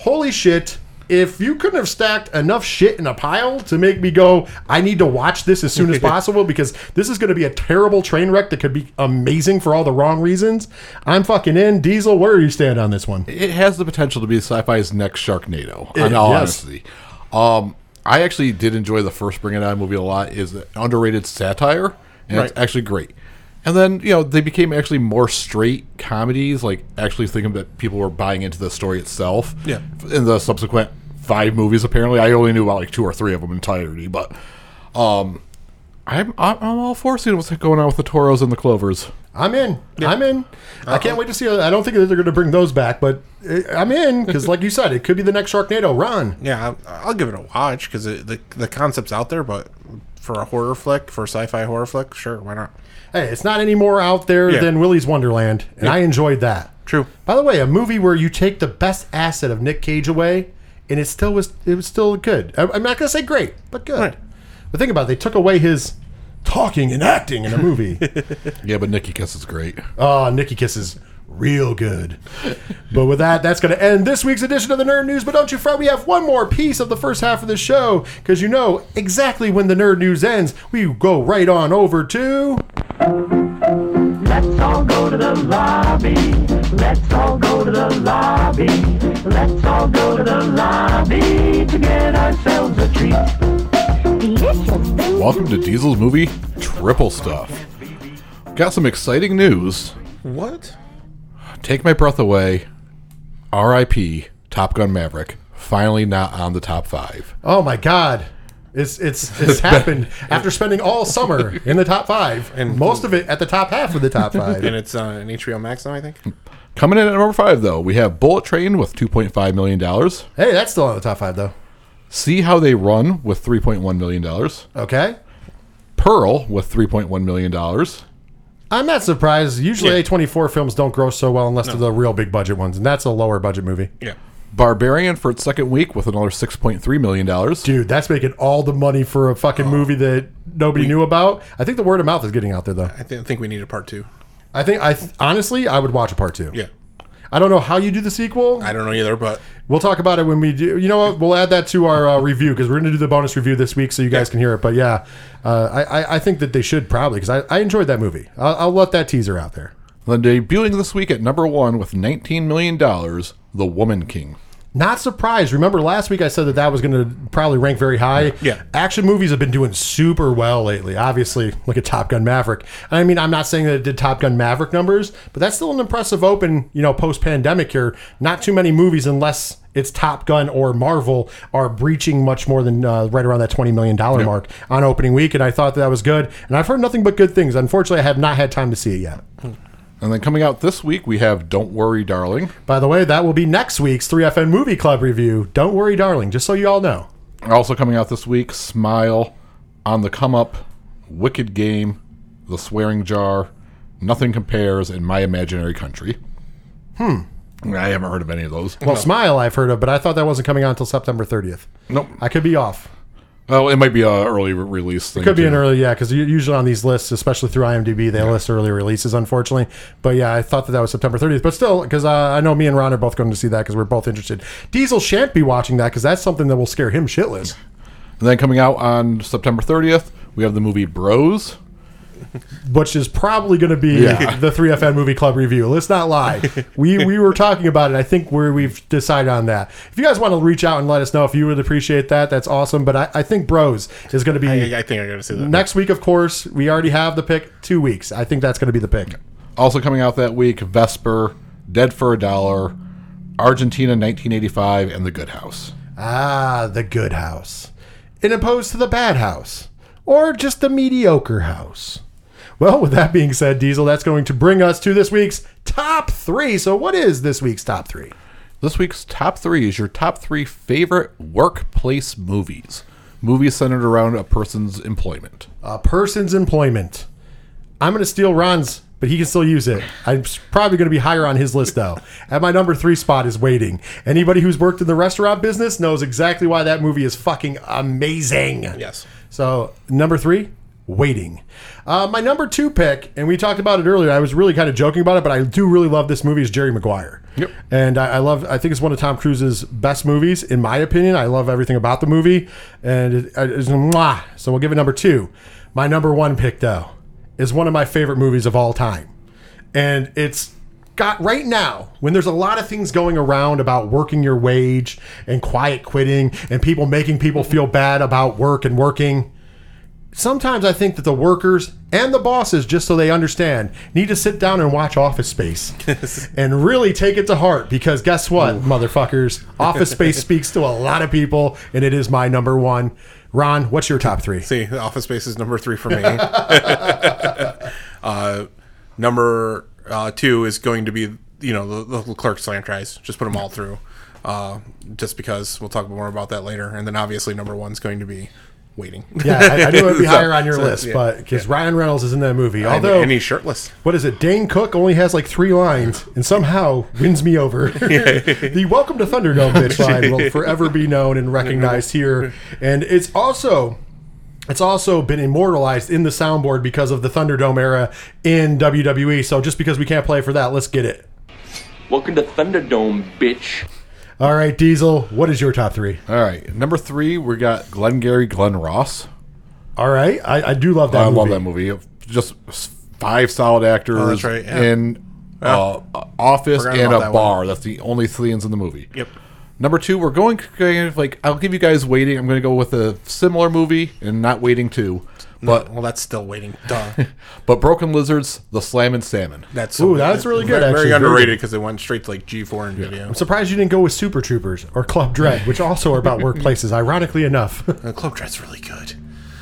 Speaker 1: holy shit if you couldn't have stacked enough shit in a pile to make me go i need to watch this as soon as <laughs> possible because this is going to be a terrible train wreck that could be amazing for all the wrong reasons i'm fucking in diesel where do you stand on this one
Speaker 3: It has the potential to be sci-fi's next Sharknado. In all
Speaker 1: yes.
Speaker 3: honesty, um, I actually did enjoy the first Bring It On movie a lot. Is an underrated satire, and it's
Speaker 2: Right.
Speaker 3: actually great. And then you know they became actually more straight comedies, like actually thinking that people were buying into the story itself.
Speaker 2: Yeah.
Speaker 3: In the subsequent five movies, apparently, I only knew about like two or three of them entirety, but um, I'm I'm, I'm all for seeing what's going on with the Toros and the Clovers.
Speaker 1: i'm in i'm in i can't wait to see i don't think that they're going to bring those back but uh, i'm in because like you said it could be the next sharknado run
Speaker 2: Yeah, I'll, I'll give it a watch because the the concept's out there, but for a horror flick, for a sci-fi horror flick, sure, why not?
Speaker 1: hey it's not any more out there
Speaker 2: Yeah.
Speaker 1: than willy's wonderland and i enjoyed that
Speaker 2: True.
Speaker 1: By the way, a movie where you take the best asset of Nick Cage away, and it still was it was still good. I- I'm not gonna say great, but good.
Speaker 2: Right.
Speaker 1: But think about it, they took away his talking and acting in a movie. <laughs>
Speaker 3: Yeah, but Nikki Kiss is great.
Speaker 1: oh, Nikki Kiss is real good. but with that, that's gonna end this week's edition of the Nerd News. But don't you fret, we have one more piece of the first half of the show because you know exactly when the Nerd News ends. We go right on over to.
Speaker 5: Let's all go to the lobby. Let's all go to the lobby. Let's all go to the lobby to get ourselves a treat.
Speaker 3: Welcome to Diesel's movie Triple Stuff. Got some exciting news.
Speaker 2: What?
Speaker 3: Take my breath away. R.I.P. Top Gun Maverick. Finally not on the top five.
Speaker 1: Oh my God. It's it's <laughs> it's happened after spending all summer in the top five, and
Speaker 2: And-
Speaker 1: most of it at the top half of the top five.
Speaker 2: And it's uh, an HBO Max now, I think.
Speaker 3: Coming in at number five, though, we have Bullet Train with $2.5 million.
Speaker 1: hey, that's still on the top five though.
Speaker 3: See How They Run with $3.1 million.
Speaker 1: Okay,
Speaker 3: Pearl with $3.1 million.
Speaker 1: I'm not surprised. Usually,
Speaker 2: Yeah.
Speaker 1: A24 films don't grow so well unless they're the real big budget ones, and that's a lower budget movie.
Speaker 2: Yeah.
Speaker 3: Barbarian for its second week with another $6.3 million.
Speaker 1: Dude, that's making all the money for a fucking movie that nobody knew about. I think the word of mouth is getting out there though.
Speaker 2: I th- think we need a part two.
Speaker 1: I think I th- honestly I would watch a part two.
Speaker 2: Yeah.
Speaker 1: I don't know how you do the sequel.
Speaker 2: I don't know either, but
Speaker 1: We'll talk about it when we do. You know what? We'll add that to our uh, review because we're going to do the bonus review this week, so you guys can hear it. But yeah, uh, I, I I think that they should probably because I, I enjoyed that movie. I'll, I'll let that teaser out there.
Speaker 3: Then debuting this week at number one with $19 million, The Woman King.
Speaker 1: Not surprised. Remember last week I said that that was going to probably rank very high.
Speaker 2: Yeah.
Speaker 1: Action movies have been doing super well lately. Obviously, look at Top Gun Maverick. I mean, I'm not saying that it did Top Gun Maverick numbers, but that's still an impressive open, you know, post pandemic here. Not too many movies, unless it's Top Gun or Marvel, are breaching much more than uh, right around that $20 million mark on opening week. And I thought that was good. And I've heard nothing but good things. Unfortunately, I have not had time to see it yet.
Speaker 3: And then coming out this week, we have Don't Worry, Darling.
Speaker 1: By the way, that will be next week's 3FN Movie Club review. Don't worry, darling, just so you all know.
Speaker 3: Also coming out this week, Smile, On the Come Up, Wicked Game, The Swearing Jar, Nothing Compares, and My Imaginary Country. Hmm. I haven't heard of any of those.
Speaker 1: Well, Smile I've heard of, but I thought that wasn't coming out until September 30th.
Speaker 3: Nope.
Speaker 1: I could be off.
Speaker 3: Well, it might be a early re- release thing.
Speaker 1: It could be
Speaker 3: too.
Speaker 1: an early, yeah, because usually on these lists, especially through IMDb, they list early releases, unfortunately. But yeah, I thought that that was September 30th. But still, because uh, I know me and Ron are both going to see that because we're both interested. Diesel shan't be watching that because that's something that will scare him shitless.
Speaker 3: And then coming out on September 30th, we have the movie Bros. <laughs>
Speaker 1: which is probably going to be
Speaker 3: Yeah.
Speaker 1: the 3FN Movie Club review. Let's not lie. <laughs> We we were talking about it. I think we're, we've decided on that. If you guys want to reach out and let us know if you would appreciate that, that's awesome. But I, I think Bros is going to be
Speaker 2: I, I think I'm going to see that.
Speaker 1: next week. Of course, we already have the pick. Two weeks. I think that's going to be the pick.
Speaker 3: Also coming out that week, Vesper, Dead for a Dollar, Argentina 1985, and The Good House.
Speaker 1: Ah, the good house, in opposed to the bad house, or just the mediocre house. Well, with that being said, Diesel, that's going to bring us to this week's top three. So, what is this week's top three?
Speaker 3: This week's top three is your top three favorite workplace movies. Movies centered around a person's employment.
Speaker 1: A person's employment. I'm going to steal Ron's, but he can still use it. I'm probably going to be higher on his list, though. <laughs> At my number three spot is Waiting. Anybody who's worked in the restaurant business knows exactly why that movie is fucking amazing.
Speaker 2: Yes.
Speaker 1: So, number three, Waiting. Uh, my number two pick, and we talked about it earlier. I was really kind of joking about it, but I do really love this movie. Is Jerry Maguire.
Speaker 3: Yep.
Speaker 1: And I, I love. I think it's one of Tom Cruise's best movies, in my opinion. I love everything about the movie, and it, it's mwah. So we'll give it number two. My number one pick, though, is one of my favorite movies of all time, and it's got right now when there's a lot of things going around about working your wage and quiet quitting and people making people feel bad about work and working sometimes I think that the workers and the bosses, just so they understand, need to sit down and watch Office Space <laughs> and really take it to heart because guess what, motherfuckers? Office Space <laughs> speaks to a lot of people, and it is my number one. Ron, what's your top three?
Speaker 2: See, Office Space is number three for me. <laughs> uh, number uh, two is going to be, you know, the, the Clerks franchise. Just put them all through. Uh, just because we'll talk more about that later. And then obviously number one is going to be Waiting.
Speaker 1: Yeah, I, I knew it would be <laughs>
Speaker 2: So-
Speaker 1: higher on your
Speaker 2: so,
Speaker 1: list,
Speaker 2: yeah.
Speaker 1: but because Ryan Reynolds is in that movie.
Speaker 2: And,
Speaker 1: Although,
Speaker 2: and he's shirtless.
Speaker 1: what is it? Dane Cook only has like three lines and somehow wins me over. <laughs> <laughs> the Welcome to Thunderdome bitch line will forever be known and recognized here. And it's also it's also been immortalized in the soundboard because of the Thunderdome era in WWE. So just because we can't play for that, let's get it.
Speaker 6: Welcome to Thunderdome, bitch.
Speaker 1: All right, Diesel, what is your top three?
Speaker 3: All right, number three, we got Glengarry Glen Ross.
Speaker 1: All right, I, I do love that
Speaker 3: I
Speaker 1: movie.
Speaker 3: love that movie. Just five solid actors
Speaker 2: Oh, that's right, yeah.
Speaker 3: in uh, office
Speaker 2: Forgot
Speaker 3: and a
Speaker 2: that
Speaker 3: bar. That's the only scenes in the movie.
Speaker 2: Yep.
Speaker 3: Number two, we're going kind of like I'll give you guys waiting. I'm going to go with a similar movie and not waiting two, but
Speaker 2: Well, that's still Waiting. Duh. <laughs>
Speaker 3: but Broken Lizard's, The Slammin' Salmon.
Speaker 2: That's
Speaker 1: Ooh, that's really good,
Speaker 2: Very, very
Speaker 1: Very
Speaker 2: underrated because it went straight to like G4 and video.
Speaker 1: I'm surprised you didn't go with Super Troopers or Club Dread, <laughs> which also are about workplaces, ironically enough. <laughs>
Speaker 2: Uh, Club Dread's really good.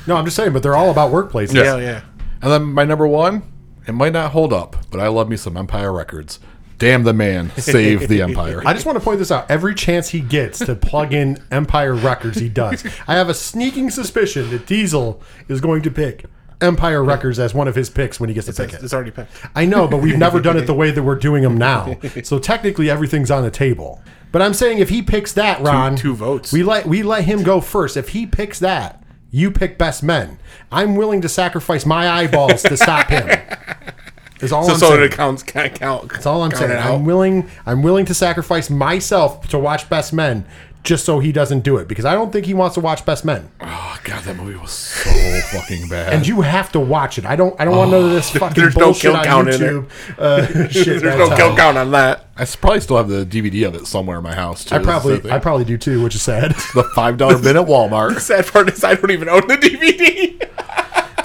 Speaker 1: no, I'm just saying, but they're all about workplaces.
Speaker 2: Yeah, yeah.
Speaker 3: And then my number one, it might not hold up, but I love me some Empire Records. Damn the man, save the Empire.
Speaker 1: I just want to point this out. Every chance he gets to plug in Empire Records, he does. I have a sneaking suspicion that Diesel is going to pick Empire Records as one of his picks when he gets to pick it.
Speaker 2: it's already picked.
Speaker 1: I know, but we've never done it the <laughs> way that we're doing them now. So technically, everything's on the table. But I'm saying if he picks that, Ron,
Speaker 2: two votes.
Speaker 1: We let we let him go first. If he picks that, you pick best men. I'm willing to sacrifice my eyeballs to stop him. <laughs> Is all
Speaker 2: So,
Speaker 1: I'm
Speaker 2: so
Speaker 1: saying.
Speaker 2: it counts. Count, count,
Speaker 1: That's all I'm saying. I'm willing. I'm willing to sacrifice myself to watch Best Men, just so he doesn't do it because I don't think he wants to watch Best Men.
Speaker 3: oh god, that movie was so <laughs> fucking bad.
Speaker 1: And you have to watch it. I don't. I don't want none of this <laughs> fucking
Speaker 2: there's no
Speaker 1: bullshit
Speaker 2: kill
Speaker 1: on
Speaker 2: count in
Speaker 1: YouTube. Uh, <laughs> shit,
Speaker 2: There's no
Speaker 1: how-
Speaker 2: kill count on that.
Speaker 3: I probably still have the DVD of it somewhere in my house. Too.
Speaker 1: I probably. I probably do too, which is sad.
Speaker 3: the five dollar bin at Walmart.
Speaker 2: Sad part is I don't even own the DVD.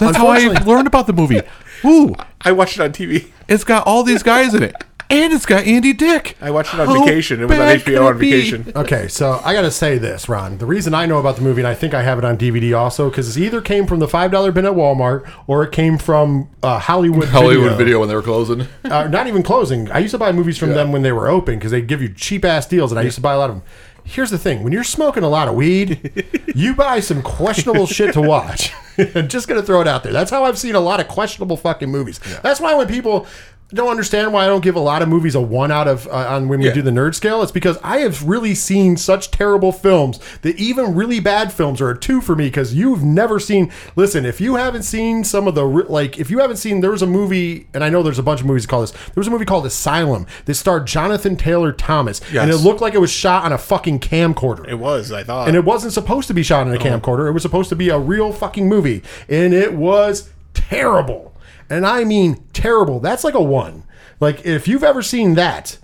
Speaker 3: That's how I learned about the movie. Ooh,
Speaker 2: I watched it on TV.
Speaker 3: it's got all these guys in it, and it's got Andy Dick.
Speaker 2: I watched it on
Speaker 3: How
Speaker 2: vacation. It was on
Speaker 3: bad
Speaker 2: HBO on
Speaker 3: it be?
Speaker 2: vacation.
Speaker 1: Okay, so I got to say this, Ron. The reason I know about the movie, and I think I have it on DVD also, because it either came from the five dollar bin at Walmart or it came from uh, Hollywood. <laughs>
Speaker 3: Hollywood
Speaker 1: Video.
Speaker 3: video when they were closing.
Speaker 1: uh, not even closing. I used to buy movies from them when they were open because they give you cheap ass deals, and I used to buy a lot of them. Here's the thing: when you're smoking a lot of weed, <laughs> you buy some questionable shit to watch. I'm <laughs> just gonna throw it out there. That's how I've seen a lot of questionable fucking movies. That's why when people don't understand why I don't give a lot of movies a one out of uh, on when we
Speaker 2: Yeah.
Speaker 1: do the nerd scale, it's because I have really seen such terrible films that even really bad films are a two for me because you've never seen. Listen, if you haven't seen some of the like, if you haven't seen, there was a movie, and I know there's a bunch of movies called this. There was a movie called Asylum that starred Jonathan Taylor Thomas, and it looked like it was shot on a fucking camcorder.
Speaker 2: It was. I thought.
Speaker 1: and it wasn't supposed to be shot on a camcorder. It was supposed to be a real fucking movie, and it was terrible. And I mean terrible. That's like a one. Like if you've ever seen that,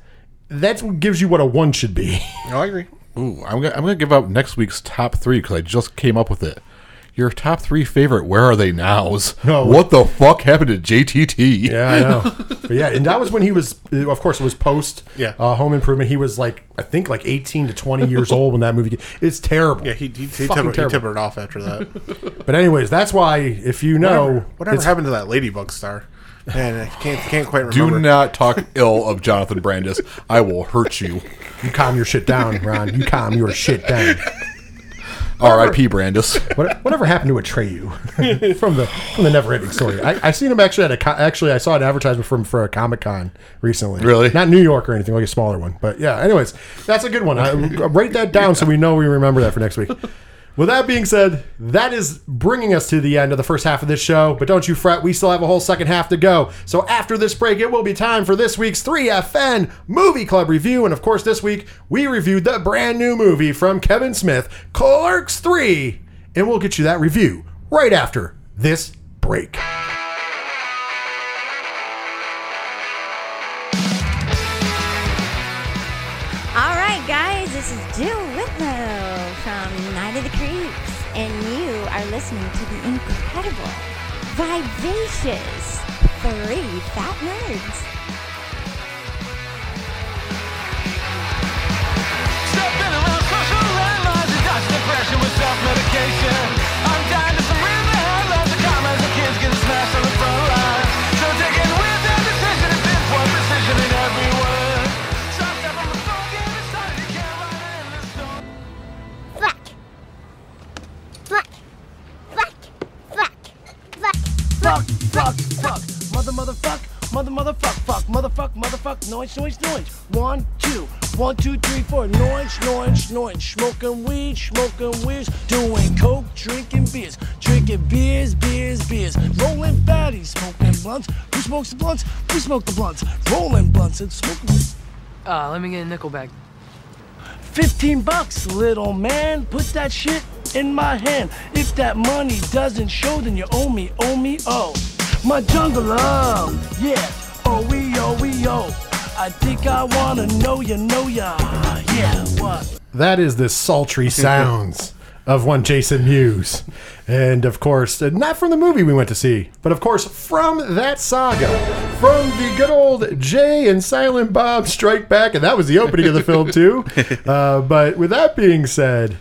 Speaker 1: what gives you what a one should be. <laughs>
Speaker 2: No, I agree.
Speaker 3: Ooh, I'm gonna, I'm gonna give out next week's top three because I just came up with it. Your top three favorite Where Are They Nows? <laughs>
Speaker 1: No.
Speaker 3: What the fuck happened to JTT?
Speaker 1: Yeah, I know. but yeah, and that was when he was, of course, it was post
Speaker 2: Yeah.
Speaker 1: uh, Home Improvement. He was like, I think, like 18 to 20 years old when that movie. Came. It's terrible.
Speaker 2: Yeah, he he, he,
Speaker 1: Fucking
Speaker 2: tempered, he
Speaker 1: terrible.
Speaker 2: tempered it off after that. <laughs>
Speaker 1: But anyways, that's why if you know,
Speaker 2: Whatever, whatever
Speaker 1: it's-
Speaker 2: happened to that Ladybug star? Man, I can't can't quite remember.
Speaker 3: Do not talk ill of Jonathan Brandis. I will hurt you.
Speaker 1: you calm your shit down, Ron. You calm your shit down.
Speaker 3: R.I.P. Brandis. <laughs>
Speaker 1: What, whatever happened to Atreyu <laughs> from the from the Never Ending Story? I, I seen him actually at a co- actually I saw an advertisement from for a Comic Con recently.
Speaker 3: Really?
Speaker 1: Not New York or anything, like a smaller one. But yeah. Anyways, that's a good one. I, write that down so we know we remember that for next week. With that being said, that is bringing us to the end of the first half of this show. But don't you fret, we still have a whole second half to go. So after this break, it will be time for this week's 3FN Movie Club review. And of course, this week we reviewed the brand new movie from Kevin Smith, Clerks 3. And we'll get you that review right after this break.
Speaker 7: This is Jill Whitlow from Night of the Creeps, and you are listening to the incredible, vivacious Three Fat Nerds.
Speaker 8: Noise, noise, noise. One, two, one, two, three, four. Noise, noise, noise. Smoking weed, smoking weed. Doing coke, drinking beers. Drinking beers, beers, beers. Rolling fatties, smoking blunts. Who smokes the blunts? We smoke the blunts. Rolling blunts and smoking.
Speaker 9: Uh, let me get a nickel bag.
Speaker 8: 15 bucks, little man. Put that shit in my hand. If that money doesn't show, then you owe me, owe me, oh. My jungle love, yeah. Oh, we, oh, we, oh. I think I wanna know you, know ya. Yeah, what?
Speaker 1: That is the sultry <laughs> sounds of one Jason Mewes. And of course, uh, not from the movie we went to see, but of course from that saga, from the good old Jay and Silent Bob Strike Back, and that was the opening of the film too. <laughs> Uh, but with that being said,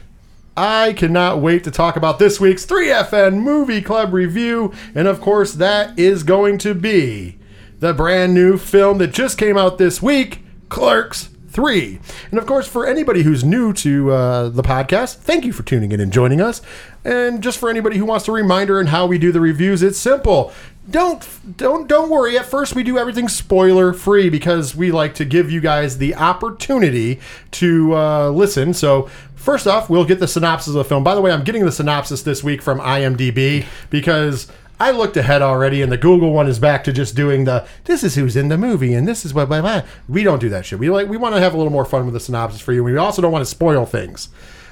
Speaker 1: I cannot wait to talk about this week's 3FN Movie Club review, and of course, that is going to be the brand new film that just came out this week, Clerks 3. And of course, for anybody who's new to uh, the podcast, thank you for tuning in and joining us. And just for anybody who wants a reminder on how we do the reviews, it's simple. Don't don't don't worry. At first, we do everything spoiler free because we like to give you guys the opportunity to uh, listen. So first off, we'll get the synopsis of the film. By the way, I'm getting the synopsis this week from IMDb because I looked ahead already, and the Google one is back to just doing the this is who's in the movie and this is what blah, blah. we don't do that shit. We like we want to have a little more fun with the synopsis for you. We also don't want to spoil things,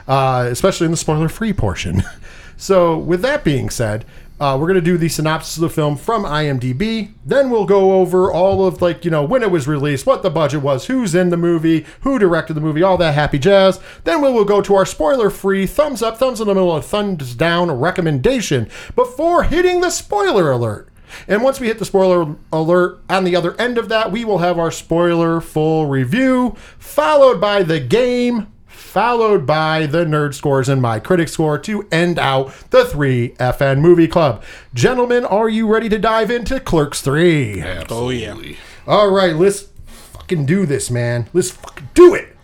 Speaker 1: uh, especially in the spoiler free portion. <laughs> so with that being said. Uh, we're going to do the synopsis of the film from IMDb. Then we'll go over all of, like, you know, when it was released, what the budget was, who's in the movie, who directed the movie, all that happy jazz. Then we will go to our spoiler free thumbs up, thumbs in the middle, and thumbs down recommendation before hitting the spoiler alert. And once we hit the spoiler alert on the other end of that, we will have our spoiler full review, followed by the game, followed by the nerd scores and my critic score to end out the 3FN movie club. Gentlemen, are you ready to dive into Clerks 3?
Speaker 2: Oh yeah.
Speaker 1: All right, let's fucking do this, man. Let's fucking do it.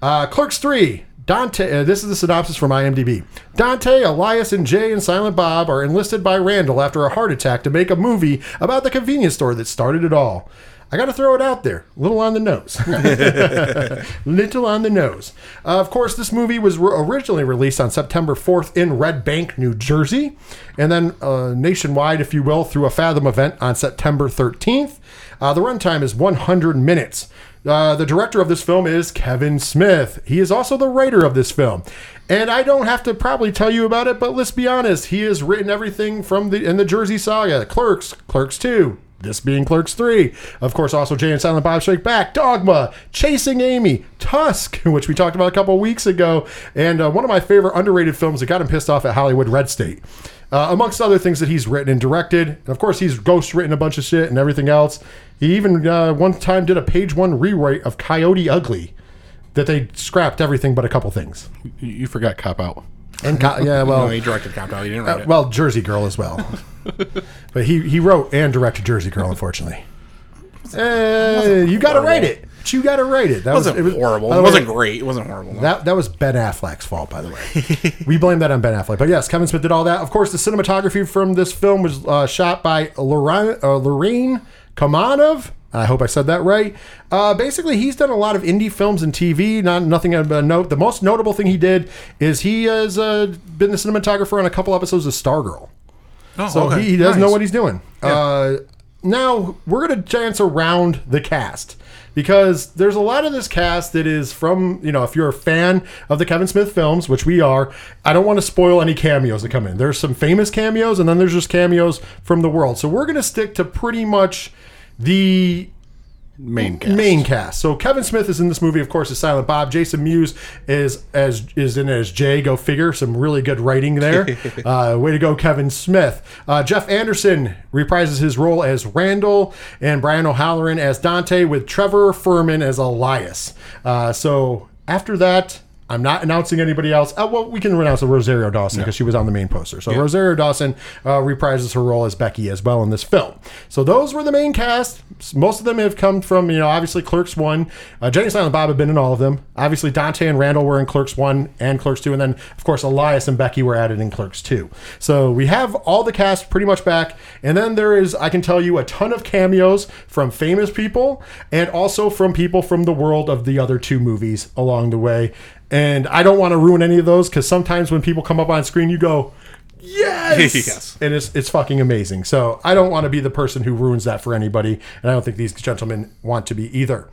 Speaker 1: Uh, Clerks 3. Dante, uh, this is the synopsis from IMDb. Dante, Elias, and Jay and Silent Bob are enlisted by Randall after a heart attack to make a movie about the convenience store that started it all. I got to throw it out there, a little on the nose. <laughs> little on the nose. Uh, of course, this movie was re- originally released on September 4th in Red Bank, New Jersey, and then uh, nationwide, if you will, through a Fathom event on September 13th. Uh, the runtime is 100 minutes. Uh, the director of this film is Kevin Smith. He is also the writer of this film. And I don't have to probably tell you about it, but let's be honest. He has written everything from the in the Jersey Saga, Clerks, Clerks 2, this being Clerks 3. Of course, also Jay and Silent Bob Strike Back, Dogma, Chasing Amy, Tusk, <laughs> which we talked about a couple weeks ago, and uh, one of my favorite underrated films that got him pissed off at Hollywood, Red State. Uh, amongst other things that he's written and directed. And of course, he's ghost written a bunch of shit and everything else. He even uh, one time did a page one rewrite of Coyote Ugly that they scrapped everything but a couple things.
Speaker 3: You, you forgot Cop Out.
Speaker 1: And co- yeah, <laughs> well,
Speaker 2: no, he directed Cop Out. He didn't write
Speaker 1: uh,
Speaker 2: it.
Speaker 1: well, Jersey Girl as well. <laughs> but he he wrote and directed Jersey Girl, unfortunately. You got to write it. But You got to write it. That
Speaker 2: it wasn't
Speaker 1: was, was
Speaker 2: horrible. It wasn't great. It wasn't horrible. no.
Speaker 1: That that was Ben Affleck's fault, by the way. <laughs> we blame that on Ben Affleck. But yes, Kevin Smith did all that. Of course, the cinematography from this film was uh, shot by Lorraine, uh, Lorraine Kamanov. I hope I said that right. Uh, basically, he's done a lot of indie films and TV. Not nothing of a note. The most notable thing he did is he has uh, been the cinematographer on a couple episodes of Stargirl.
Speaker 2: Oh,
Speaker 1: So
Speaker 2: okay.
Speaker 1: he, he does
Speaker 2: Nice.
Speaker 1: know what he's doing. Uh, now we're gonna dance around the cast because there's a lot of this cast that is from you know if you're a fan of the Kevin Smith films, which we are. I don't want to spoil any cameos that come in. There's some famous cameos, and then there's just cameos from the world. So we're gonna stick to pretty much the
Speaker 3: Main cast.
Speaker 1: main cast. So Kevin Smith is in this movie, of course, as Silent Bob. Jason Mewes is as is in as Jay. Go figure. Some really good writing there. <laughs> uh, way to go, Kevin Smith. Uh, Jeff Anderson reprises his role as Randall, and Brian O'Halloran as Dante, with Trevor Fehrman as Elias. Uh, so after that. I'm not announcing anybody else. Uh, well, we can announce Rosario Dawson because she was on the main poster. So Rosario Dawson uh, reprises her role as Becky as well in this film. So those were the main cast. Most of them have come from, you know, obviously Clerks 1. Uh, Jay and Silent Bob have been in all of them. Obviously, Dante and Randall were in Clerks 1 and Clerks 2. And then, of course, Elias and Becky were added in Clerks 2. So we have all the cast pretty much back. And then there is, I can tell you, a ton of cameos from famous people and also from people from the world of the other two movies along the way. And I don't want to ruin any of those because sometimes when people come up on screen, you go, yes, <laughs>
Speaker 2: Yes.
Speaker 1: and it's it's fucking amazing. So I don't want to be the person who ruins that for anybody, and I don't think these gentlemen want to be either.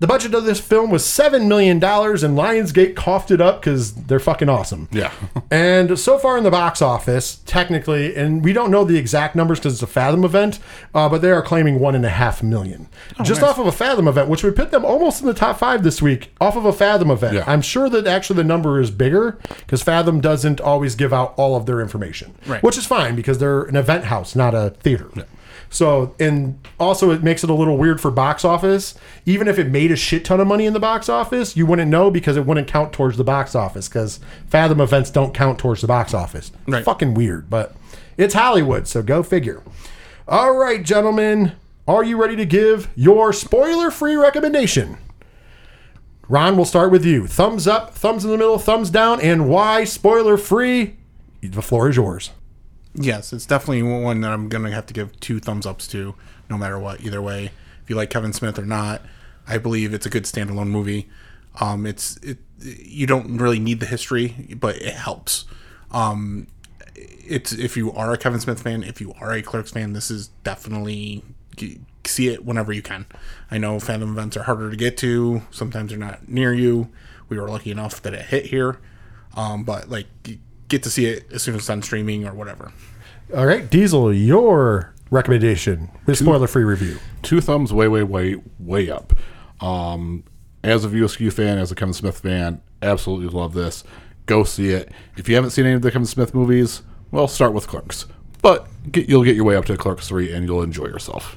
Speaker 1: The budget of this film was seven million dollars, and Lionsgate coughed it up because they're fucking awesome.
Speaker 3: Yeah. <laughs>
Speaker 1: And so far in the box office, technically, and we don't know the exact numbers because it's a Fathom event, uh, but they are claiming one and a half million, just off of a Fathom event, which would put them almost in the top five this week, off of a Fathom event.
Speaker 3: Yeah.
Speaker 1: I'm sure that actually the number is bigger because Fathom doesn't always give out all of their information,
Speaker 2: Right.
Speaker 1: which is fine because they're an event house, not a theater. So, and also it makes it a little weird for box office. Even if it made a shit ton of money in the box office, you wouldn't know because it wouldn't count towards the box office because Fathom events don't count towards the box office. It's
Speaker 2: Right.
Speaker 1: fucking weird, but it's Hollywood, so go figure. All right, gentlemen, are you ready to give your spoiler free recommendation? Ron, we'll start with you. Thumbs up, thumbs in the middle, thumbs down, and why spoiler free? The floor is yours.
Speaker 2: Yes, it's definitely one that I'm gonna have to give two thumbs ups to, no matter what. Either way, if you like Kevin Smith or not, I believe it's a good standalone movie. Um, it's it you don't really need the history, but it helps. Um, it's if you are a Kevin Smith fan, if you are a Clerks fan, this is definitely see it whenever you can. I know Fathom events are harder to get to. Sometimes they're not near you. We were lucky enough that it hit here, um, but like get to see it as soon as it's on streaming or whatever.
Speaker 1: All right, Diesel, your recommendation with spoiler free review.
Speaker 3: two thumbs way, way, way, way up. Um, as a View Askew fan, as a Kevin Smith fan, absolutely love this. Go see it. If you haven't seen any of the Kevin Smith movies, well, start with Clerks. But get, you'll get your way up to Clerks 3 and you'll enjoy yourself.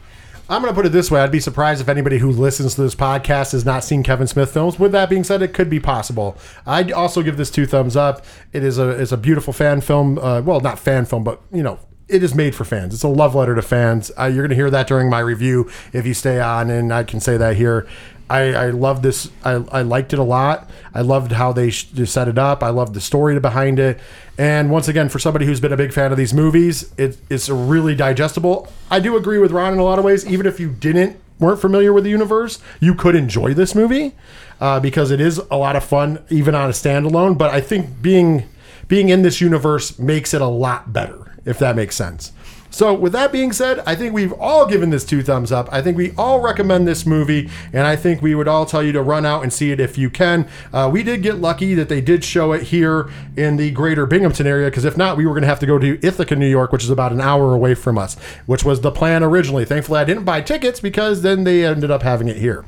Speaker 1: I'm going to put it this way. I'd be surprised if anybody who listens to this podcast has not seen Kevin Smith films. With that being said, it could be possible. I'd also give this two thumbs up. It is a it's a beautiful fan film. Uh, well, not fan film, but you know, it is made for fans. It's a love letter to fans. Uh, you're going to hear that during my review if you stay on, and I can say that here. I, I love this. I, I liked it a lot. I loved how they set it up. I loved the story behind it. And once again, for somebody who's been a big fan of these movies, it, it's really digestible. I do agree with Ron in a lot of ways. Even if you didn't weren't familiar with the universe, you could enjoy this movie uh, because it is a lot of fun, even on a standalone. But I think being being in this universe makes it a lot better, if that makes sense. So, with that being said, I think we've all given this two thumbs up. I think we all recommend this movie, and I think we would all tell you to run out and see it if you can. Uh, we did get lucky that they did show it here in the greater Binghamton area, because if not, we were going to have to go to Ithaca, New York, which is about an hour away from us, which was the plan originally. Thankfully, I didn't buy tickets because then they ended up having it here.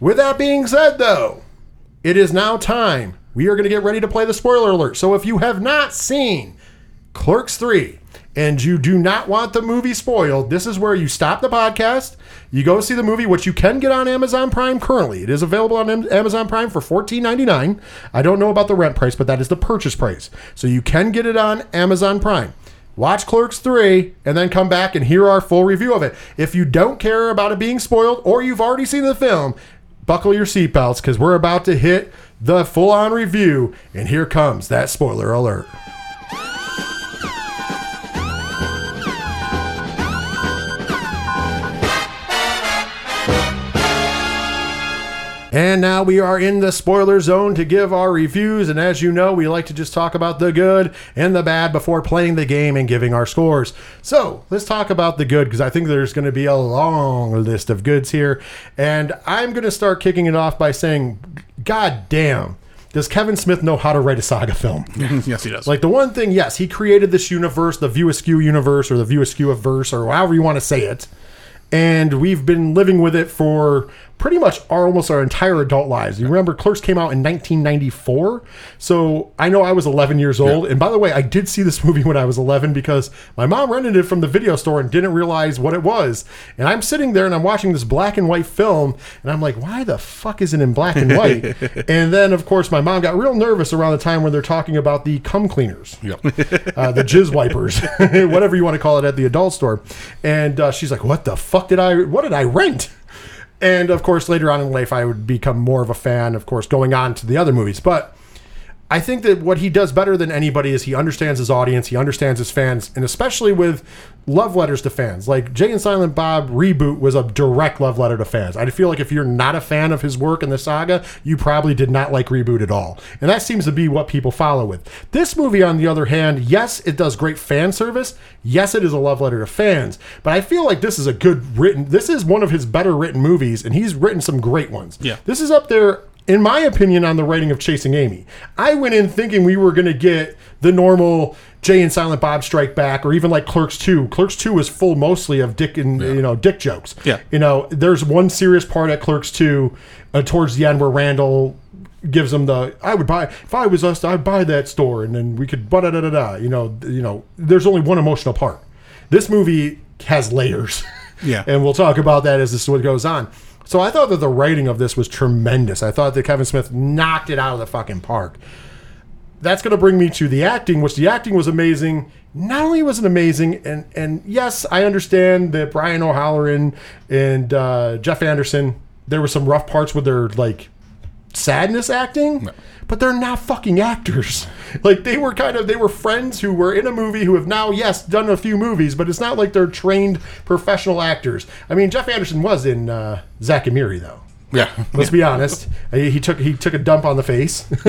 Speaker 1: With that being said, though, it is now time. We are going to get ready to play the spoiler alert. So if you have not seen Clerks 3 and you do not want the movie spoiled, this is where you stop the podcast. You go see the movie, which you can get on Amazon Prime currently. It is available on Amazon Prime for $14.99. I don't know about the rent price, but that is the purchase price. So you can get it on Amazon Prime. Watch Clerks 3 and then come back and hear our full review of it. If you don't care about it being spoiled or you've already seen the film, buckle your seatbelts because we're about to hit the full on review. And here comes that spoiler alert. And now we are in the spoiler zone to give our reviews. And as you know, we like to just talk about the good and the bad before playing the game and giving our scores. So let's talk about the good because I think there's going to be a long list of goods here. And I'm going to start kicking it off by saying, God damn. Does Kevin Smith know how to write a saga film? <laughs>
Speaker 2: yes, he does.
Speaker 1: Like the one thing, yes, he created this universe, the View Askew universe, or the View Askew verse, or however you want to say it. And we've been living with it for pretty much our, almost our entire adult lives. You remember Clerks came out in 1994. So I know I was 11 years old. And by the way, I did see this <laughs> movie when I was 11 because my mom rented it from the video store and didn't realize what it was. And I'm sitting there and I'm watching this black and white film. And I'm like, why the fuck is it in black and white? <laughs> and then, of course, my mom got real nervous around the time when they're talking about the cum cleaners
Speaker 3: Yep. <laughs>
Speaker 1: uh, the jizz wipers, whatever you want to call it at the adult store. And uh, she's like, "What the fuck did I? What did I rent?" And of course, later on in life, I would become more of a fan. Of course, going on to the other movies, but I think that what he does better than anybody is he understands his audience, he understands his fans, and especially with love letters to fans. Like Jay and Silent Bob reboot was a direct love letter to fans. I feel like if you're not a fan of his work in the saga, you probably did not like reboot at all. And that seems to be what people follow with. This movie, on the other hand, yes, it does great fan service. Yes, it is a love letter to fans. But I feel like this is a good written. This is one of his better written movies, and he's written some great ones.
Speaker 2: Yeah.
Speaker 1: This is up there in my opinion, on the writing of Chasing Amy. I went in thinking we were going to get the normal Jay and Silent Bob Strike Back, or even like Clerks Two. Clerks Two is full mostly of dick and you know dick jokes.
Speaker 2: Yeah.
Speaker 1: you know, there's one serious part at Clerks Two uh, towards the end where Randall gives him the I would buy if I was us I'd buy that store and then we could da da da da you know you know there's only one emotional part. This movie has layers.
Speaker 2: Yeah. <laughs>
Speaker 1: and we'll talk about that as this what goes on. So I thought that the writing of this was tremendous. I thought that Kevin Smith knocked it out of the fucking park. That's going to bring me to the acting, which the acting was amazing. Not only was it amazing, and and yes, I understand that Brian O'Halloran and uh, Jeff Anderson. There were some rough parts with their like sadness acting, but they're not fucking actors. <laughs> Like they were kind of they were friends who were in a movie who have now yes done a few movies, but it's not like they're trained professional actors. I mean, Jeff Anderson was in uh, Zack and Miri though.
Speaker 3: Yeah. <laughs>
Speaker 1: Let's be honest. He he took he took a dump on the face. <laughs>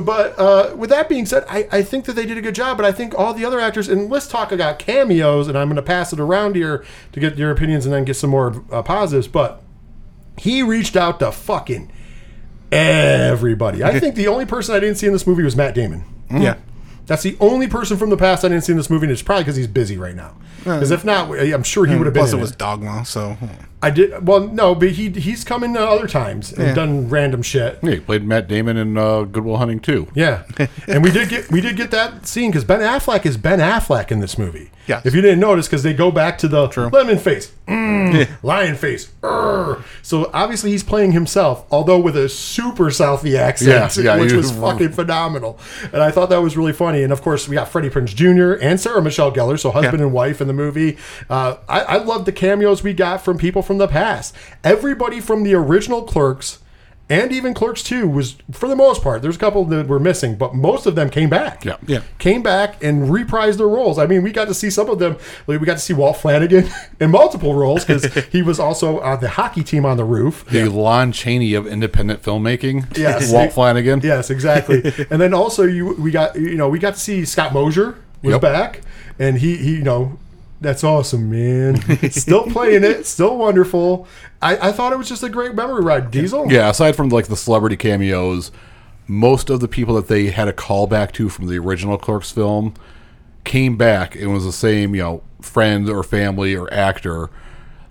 Speaker 1: but uh, with that being said, I, I think that they did a good job. But I think all the other actors, and let's talk about cameos, and I'm going to pass it around here to get your opinions and then get some more uh, positives. But he reached out to fucking everybody. I think the only person I didn't see in this movie was Matt Damon. Mm-hmm.
Speaker 2: Yeah.
Speaker 1: That's the only person from the past I didn't see in this movie, and it's probably because he's busy right now. Uh, because if not, I'm sure he would have been.
Speaker 2: Plus,
Speaker 1: in
Speaker 2: it was. Dogma, so hmm.
Speaker 1: I did well, no, but he he's come in uh, other times and
Speaker 2: Yeah.
Speaker 1: done random shit.
Speaker 3: Yeah, he played Matt Damon in uh, Good Will Hunting too.
Speaker 1: Yeah, <laughs> and we did get we did get that scene because Ben Affleck is Ben Affleck in this movie.
Speaker 2: Yes.
Speaker 1: if you didn't notice, because they go back to the lemon face, mm, lion face. Urgh. So obviously he's playing himself, although with a super Southie accent,
Speaker 3: Yeah, yeah,
Speaker 1: which was
Speaker 3: was-
Speaker 1: fucking phenomenal. And I thought that was really funny. And of course, we got Freddie Prinze Jr. and Sarah Michelle Gellar, so husband
Speaker 2: Yeah.
Speaker 1: and wife in the movie. Uh, I, I love the cameos we got from people from the past. Everybody from the original Clerks and even Clerks 2 was, for the most part, there's a couple that were missing, but most of them came back.
Speaker 3: Yeah.
Speaker 2: Yeah.
Speaker 1: Came back and reprised their roles. I mean, we got to see some of them. Like, we got to see Walt Flanagan <laughs> in multiple roles because <laughs> he was also on the hockey team on the roof.
Speaker 3: The Lon Chaney of independent filmmaking.
Speaker 1: Yes. <laughs>
Speaker 3: Walt Flanagan.
Speaker 1: Yes, exactly. and then also you we got you know we got to see Scott Mosier was
Speaker 3: Yep.
Speaker 1: back, and he he you know. That's awesome, man. <laughs> still playing it, still wonderful. I, I thought it was just a great memory ride. Diesel,
Speaker 3: Yeah, aside from like the celebrity cameos, most of the people that they had a callback to from the original Clerks film came back and was the same, you know, friend or family or actor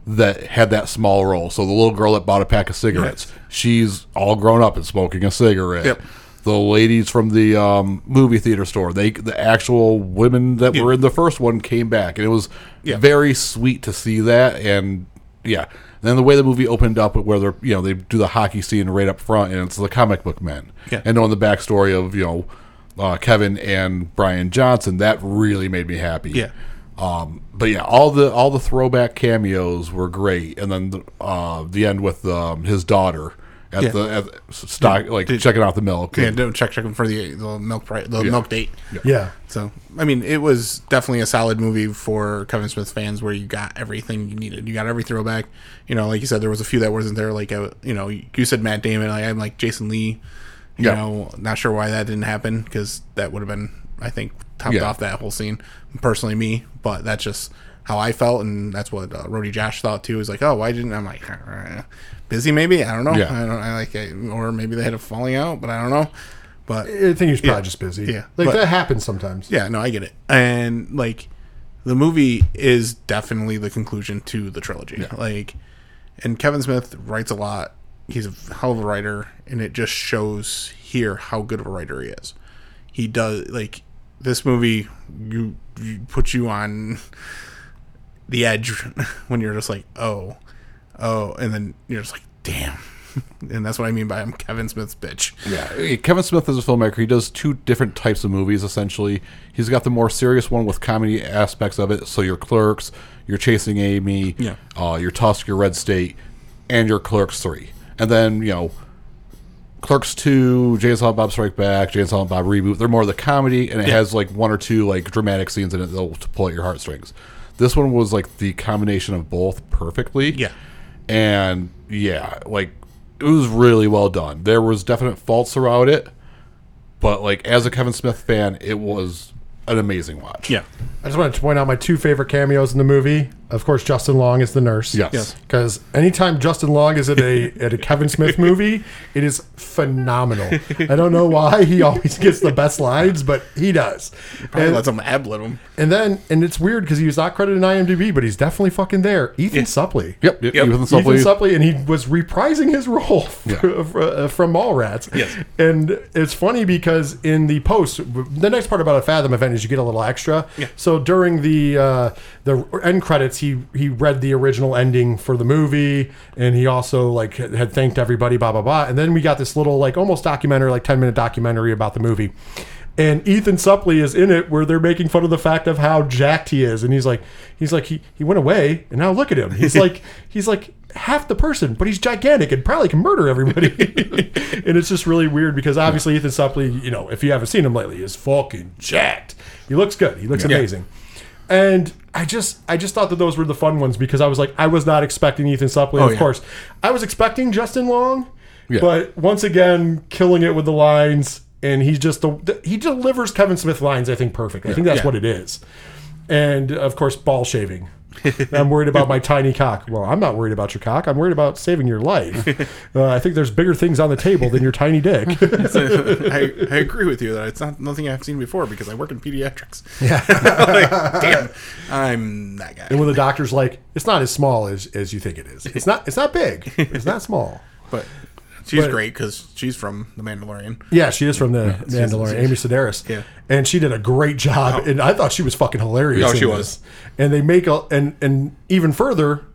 Speaker 3: that had that small role. So the little girl that bought a pack of cigarettes, she's all grown up and smoking a cigarette.
Speaker 2: Yep.
Speaker 3: The ladies from the um, movie theater store, they the actual women that were in the first one came back, and it was
Speaker 2: Yeah.
Speaker 3: very sweet to see that. And yeah, then the way the movie opened up, where they're you know they do the hockey scene right up front, and it's the comic book men,
Speaker 2: Yeah.
Speaker 3: and knowing the backstory of you know uh, Kevin and Bryan Johnson, that really made me happy.
Speaker 2: Yeah.
Speaker 3: Um, but yeah, all the all the throwback cameos were great, and then the, uh, the end with um, his daughter at
Speaker 2: Yeah.
Speaker 3: the at stock, like
Speaker 2: Did-
Speaker 3: checking out the milk.
Speaker 2: Yeah, don't check checking for the the milk price, the milk date.
Speaker 1: yeah.
Speaker 2: So I mean, it was definitely a solid movie for Kevin Smith fans, where you got everything you needed. You got every throwback. You know, like you said, there was a few that wasn't there. Like uh, you know, you said Matt Damon. I, I'm like Jason Lee. You
Speaker 3: Yeah.
Speaker 2: know, not sure why that didn't happen because that would have been, I think, topped
Speaker 3: Yeah.
Speaker 2: off that whole scene. Personally, me, but that's just how I felt, and that's what uh, Rody Josh thought too. Is like, oh, why didn't I'm like "Uh, busy? Maybe I don't know.
Speaker 3: Yeah.
Speaker 2: I don't. I like, it. or maybe they had a falling out, but I don't know. But
Speaker 1: I think he's probably
Speaker 2: Yeah.
Speaker 1: just busy.
Speaker 2: Yeah,
Speaker 1: like
Speaker 2: but-
Speaker 1: that happens sometimes.
Speaker 2: yeah, no, I get it. And like the movie is definitely the conclusion to the trilogy. Like and Kevin Smith writes a lot. He's a hell of a writer and it just shows here how good of a writer he is. He does like this movie you, you put you on <laughs> the edge <laughs> when you're just like, "Oh. Oh." And then you're just like, "Damn." <laughs> And that's what I mean by I'm Kevin Smith's bitch.
Speaker 3: Yeah, Kevin Smith is a filmmaker. He does two different types of movies essentially. He's got the more serious one with comedy aspects of it. So your Clerks, your Chasing Amy,
Speaker 2: Yeah.
Speaker 3: uh, your Tusk, your Red State, and your Clerks three. And then you know, Clerks two, Jay and Bob Strike Back, Jay and Bob reboot. They're more the comedy, and it
Speaker 2: Yeah.
Speaker 3: has like one or two like dramatic scenes in it that'll pull at your heartstrings. This one was like the combination of both perfectly.
Speaker 2: Yeah.
Speaker 3: And yeah, like it was really well done. There was definite faults throughout it, but like as a Kevin Smith fan, it was an amazing watch.
Speaker 2: Yeah.
Speaker 1: I just wanted to point out my two favorite cameos in the movie. Of course, Justin Long is the nurse.
Speaker 3: Yes.
Speaker 2: Yes.
Speaker 1: Because anytime Justin Long is at a <laughs> at a Kevin Smith movie, it is phenomenal. I don't know why he always gets the best lines, but he does.
Speaker 2: Probably
Speaker 1: And,
Speaker 2: let some ad lib him.
Speaker 1: and then and it's weird because he was not credited in IMDb, but he's definitely fucking there. Ethan Suplee.
Speaker 3: Yep. yep.
Speaker 2: Yep.
Speaker 3: Ethan
Speaker 1: Ethan
Speaker 3: Suplee.
Speaker 1: Suplee, and he was reprising his role <laughs> f- uh, from Mallrats.
Speaker 2: Yes.
Speaker 1: And it's funny because in the post, the next part about a Fathom event is you get a little extra.
Speaker 2: Yeah.
Speaker 1: So during the uh, the end credits, he he read the original ending for the movie, and he also like had thanked everybody, blah blah blah. And then we got this little like almost documentary, like ten minute documentary about the movie. And Ethan Suplee is in it where they're making fun of the fact of how jacked he is. And he's like, he's like, he, he went away and now look at him. He's <laughs> like, he's like half the person, but he's gigantic and probably can murder everybody. <laughs> and it's just really weird because obviously Ethan Suplee, you know, if you haven't seen him lately, is fucking jacked. He looks good. He looks amazing. And I just I just thought that those were the fun ones because I was like I was not expecting Ethan Suplee. Oh, of
Speaker 2: yeah.
Speaker 1: course, I was expecting Justin Long,
Speaker 3: Yeah.
Speaker 1: but once again, killing it with the lines, and he's just the, he delivers Kevin Smith lines. I think perfect. I think that's
Speaker 2: Yeah.
Speaker 1: what it is. And of course, ball shaving. <laughs> I'm worried about my tiny cock. Well, I'm not worried about your cock. I'm worried about saving your life. <laughs> Uh, I think there's bigger things on the table than your tiny dick. <laughs>
Speaker 2: I, I agree with you that it's not nothing I've seen before because I work in pediatrics. Yeah, like, damn, I'm that guy.
Speaker 1: and when the doctor's like, "It's not as small as, as you think it is. It's not. It's not big. It's not small."
Speaker 2: But she's
Speaker 1: But-
Speaker 2: great because she's from The Mandalorian.
Speaker 1: Yeah, she is from the Mandalorian, Amy Sedaris.
Speaker 2: Yeah.
Speaker 1: and she did a great job, oh. and I thought she was fucking hilarious.
Speaker 2: Oh,
Speaker 1: in
Speaker 2: she
Speaker 1: this.
Speaker 2: was.
Speaker 1: And they make a and and even further,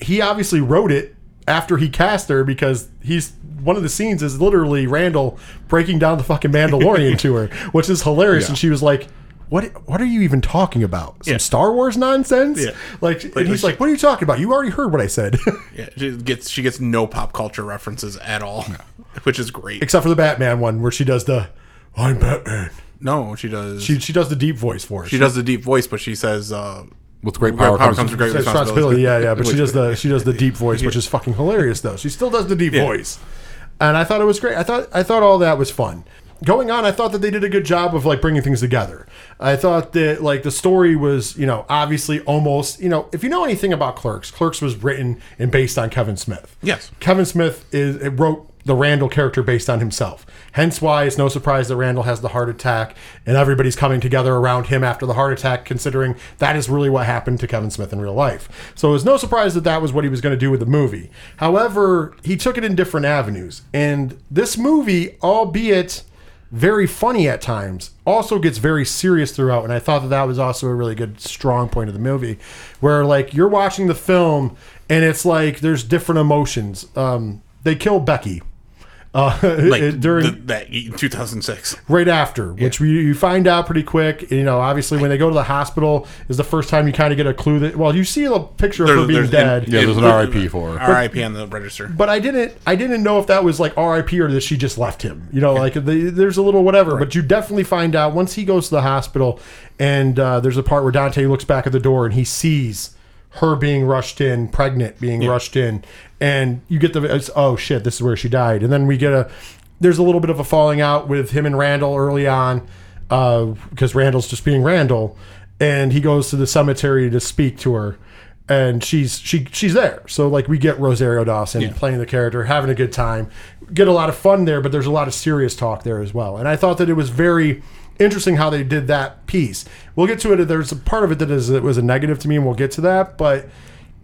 Speaker 1: he obviously wrote it after he cast her because he's one of the scenes is literally Randall breaking down the fucking Mandalorian <laughs> to her, which is hilarious. And she was like. What, what are you even talking about? Some
Speaker 2: Yeah.
Speaker 1: Star Wars nonsense?
Speaker 2: Yeah.
Speaker 1: Like, and he's
Speaker 2: she-
Speaker 1: like, "What are you talking about? You already heard what I said." <laughs>
Speaker 2: Yeah, she gets she gets no pop culture references at all, <laughs> which is great.
Speaker 1: Except for the Batman one, where she does the "I'm Batman."
Speaker 2: No, she does.
Speaker 1: She
Speaker 2: She,
Speaker 1: she does the deep voice for it.
Speaker 2: She does the deep voice, but she says, uh,
Speaker 3: With great
Speaker 2: "Great
Speaker 3: power,
Speaker 2: power,
Speaker 3: comes,
Speaker 2: comes with great
Speaker 1: responsibility.
Speaker 2: responsibility."
Speaker 1: Yeah, yeah. But she does the she does the deep <laughs> voice, which is fucking hilarious though. She still does the deep
Speaker 2: Yeah.
Speaker 1: voice, and I thought it was great. I thought I thought all that was fun. Going on, I thought that they did a good job of like bringing things together. I thought that like the story was, you know, obviously almost, you know, if you know anything about Clerks, Clerks was written and based on Kevin Smith.
Speaker 2: Yes.
Speaker 1: Kevin Smith is it wrote the Randall character based on himself. Hence why it's no surprise that Randall has the heart attack and everybody's coming together around him after the heart attack, considering that is really what happened to Kevin Smith in real life. So it was no surprise that that was what he was going to do with the movie. However, he took it in different avenues. And this movie, albeit very funny at times, also gets very serious throughout. And I thought that that was also a really good, strong point of the movie, where like you're watching the film and it's like there's different emotions. Um, they kill Becky. Uh, <laughs>
Speaker 2: Like
Speaker 1: during
Speaker 2: the, that 2006.
Speaker 1: right after, which we, you find out pretty quick. You know, obviously when they go to the hospital is the first time you kind of get a clue that well, you see a picture of her being dead.
Speaker 3: Yeah, there's an RIP for her.
Speaker 2: RIP on the register.
Speaker 1: But I didn't. I didn't know if that was like R.I.P. or that she just left him. You know, like the, there's a little whatever. But you definitely find out once he goes to the hospital, and uh, there's a part where Dante looks back at the door and he sees her being rushed in, pregnant, being rushed in, and you get the it's, oh shit, this is where she died. And then we get a there's a little bit of a falling out with him and Randall early on uh, because Randall's just being Randall, and he goes to the cemetery to speak to her and she's she she's there. So like we get Rosario Dawson playing the character, having a good time, get a lot of fun there, but there's a lot of serious talk there as well. And I thought that it was very interesting how they did that piece. We'll get to it. There's a part of it that is it was a negative to me, and we'll get to that. But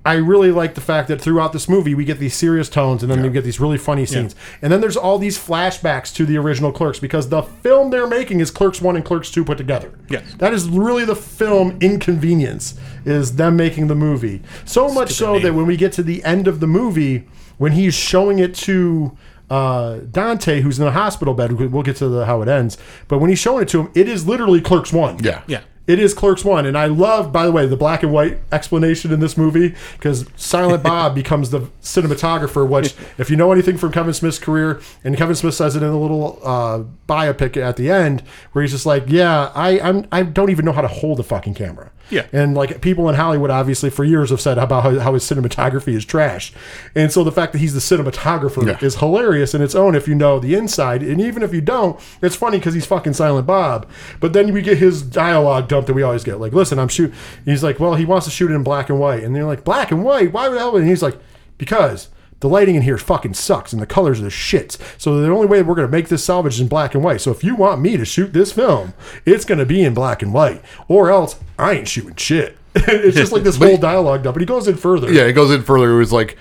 Speaker 1: I really like the fact that throughout this movie we get these serious tones, and then we get these really funny scenes, and then there's all these flashbacks to the original Clerks because the film they're making is Clerks One and Clerks Two put together.
Speaker 2: Yes.
Speaker 1: That is really the film inconvenience is them making the movie. So much so that when we get to the end of the movie, when he's showing it to uh, Dante, who's in the hospital bed, we- we'll get to the, how it ends. But when he's showing it to him, it is literally Clerks One.
Speaker 3: Yeah.
Speaker 2: Yeah.
Speaker 1: It is Clerks One, and I love, by the way, the black and white explanation in this movie because Silent <laughs> Bob becomes the cinematographer. Which, <laughs> if you know anything from Kevin Smith's career, and Kevin Smith says it in a little uh, biopic at the end, where he's just like, "Yeah, I I'm, I don't even know how to hold a fucking camera."
Speaker 2: Yeah.
Speaker 1: and like people in Hollywood, obviously, for years have said about how, how his cinematography is trash, and so the fact that he's the cinematographer
Speaker 3: Yeah.
Speaker 1: is hilarious in its own if you know the inside, and even if you don't, it's funny because he's fucking Silent Bob. But then we get his dialogue dump that we always get, like, "Listen, I'm shoot." He's like, "Well, he wants to shoot it in black and white," and they're like, "Black and white? Why the hell?" And he's like, "Because." The lighting in here fucking sucks, and the colors are the shits. So the only way we're gonna make this salvage is in black and white. So if you want me to shoot this film, it's gonna be in black and white, or else I ain't shooting shit. <laughs> it's just like this <laughs> whole dialogue dump, but he goes in further.
Speaker 3: Yeah, it goes in further. It was like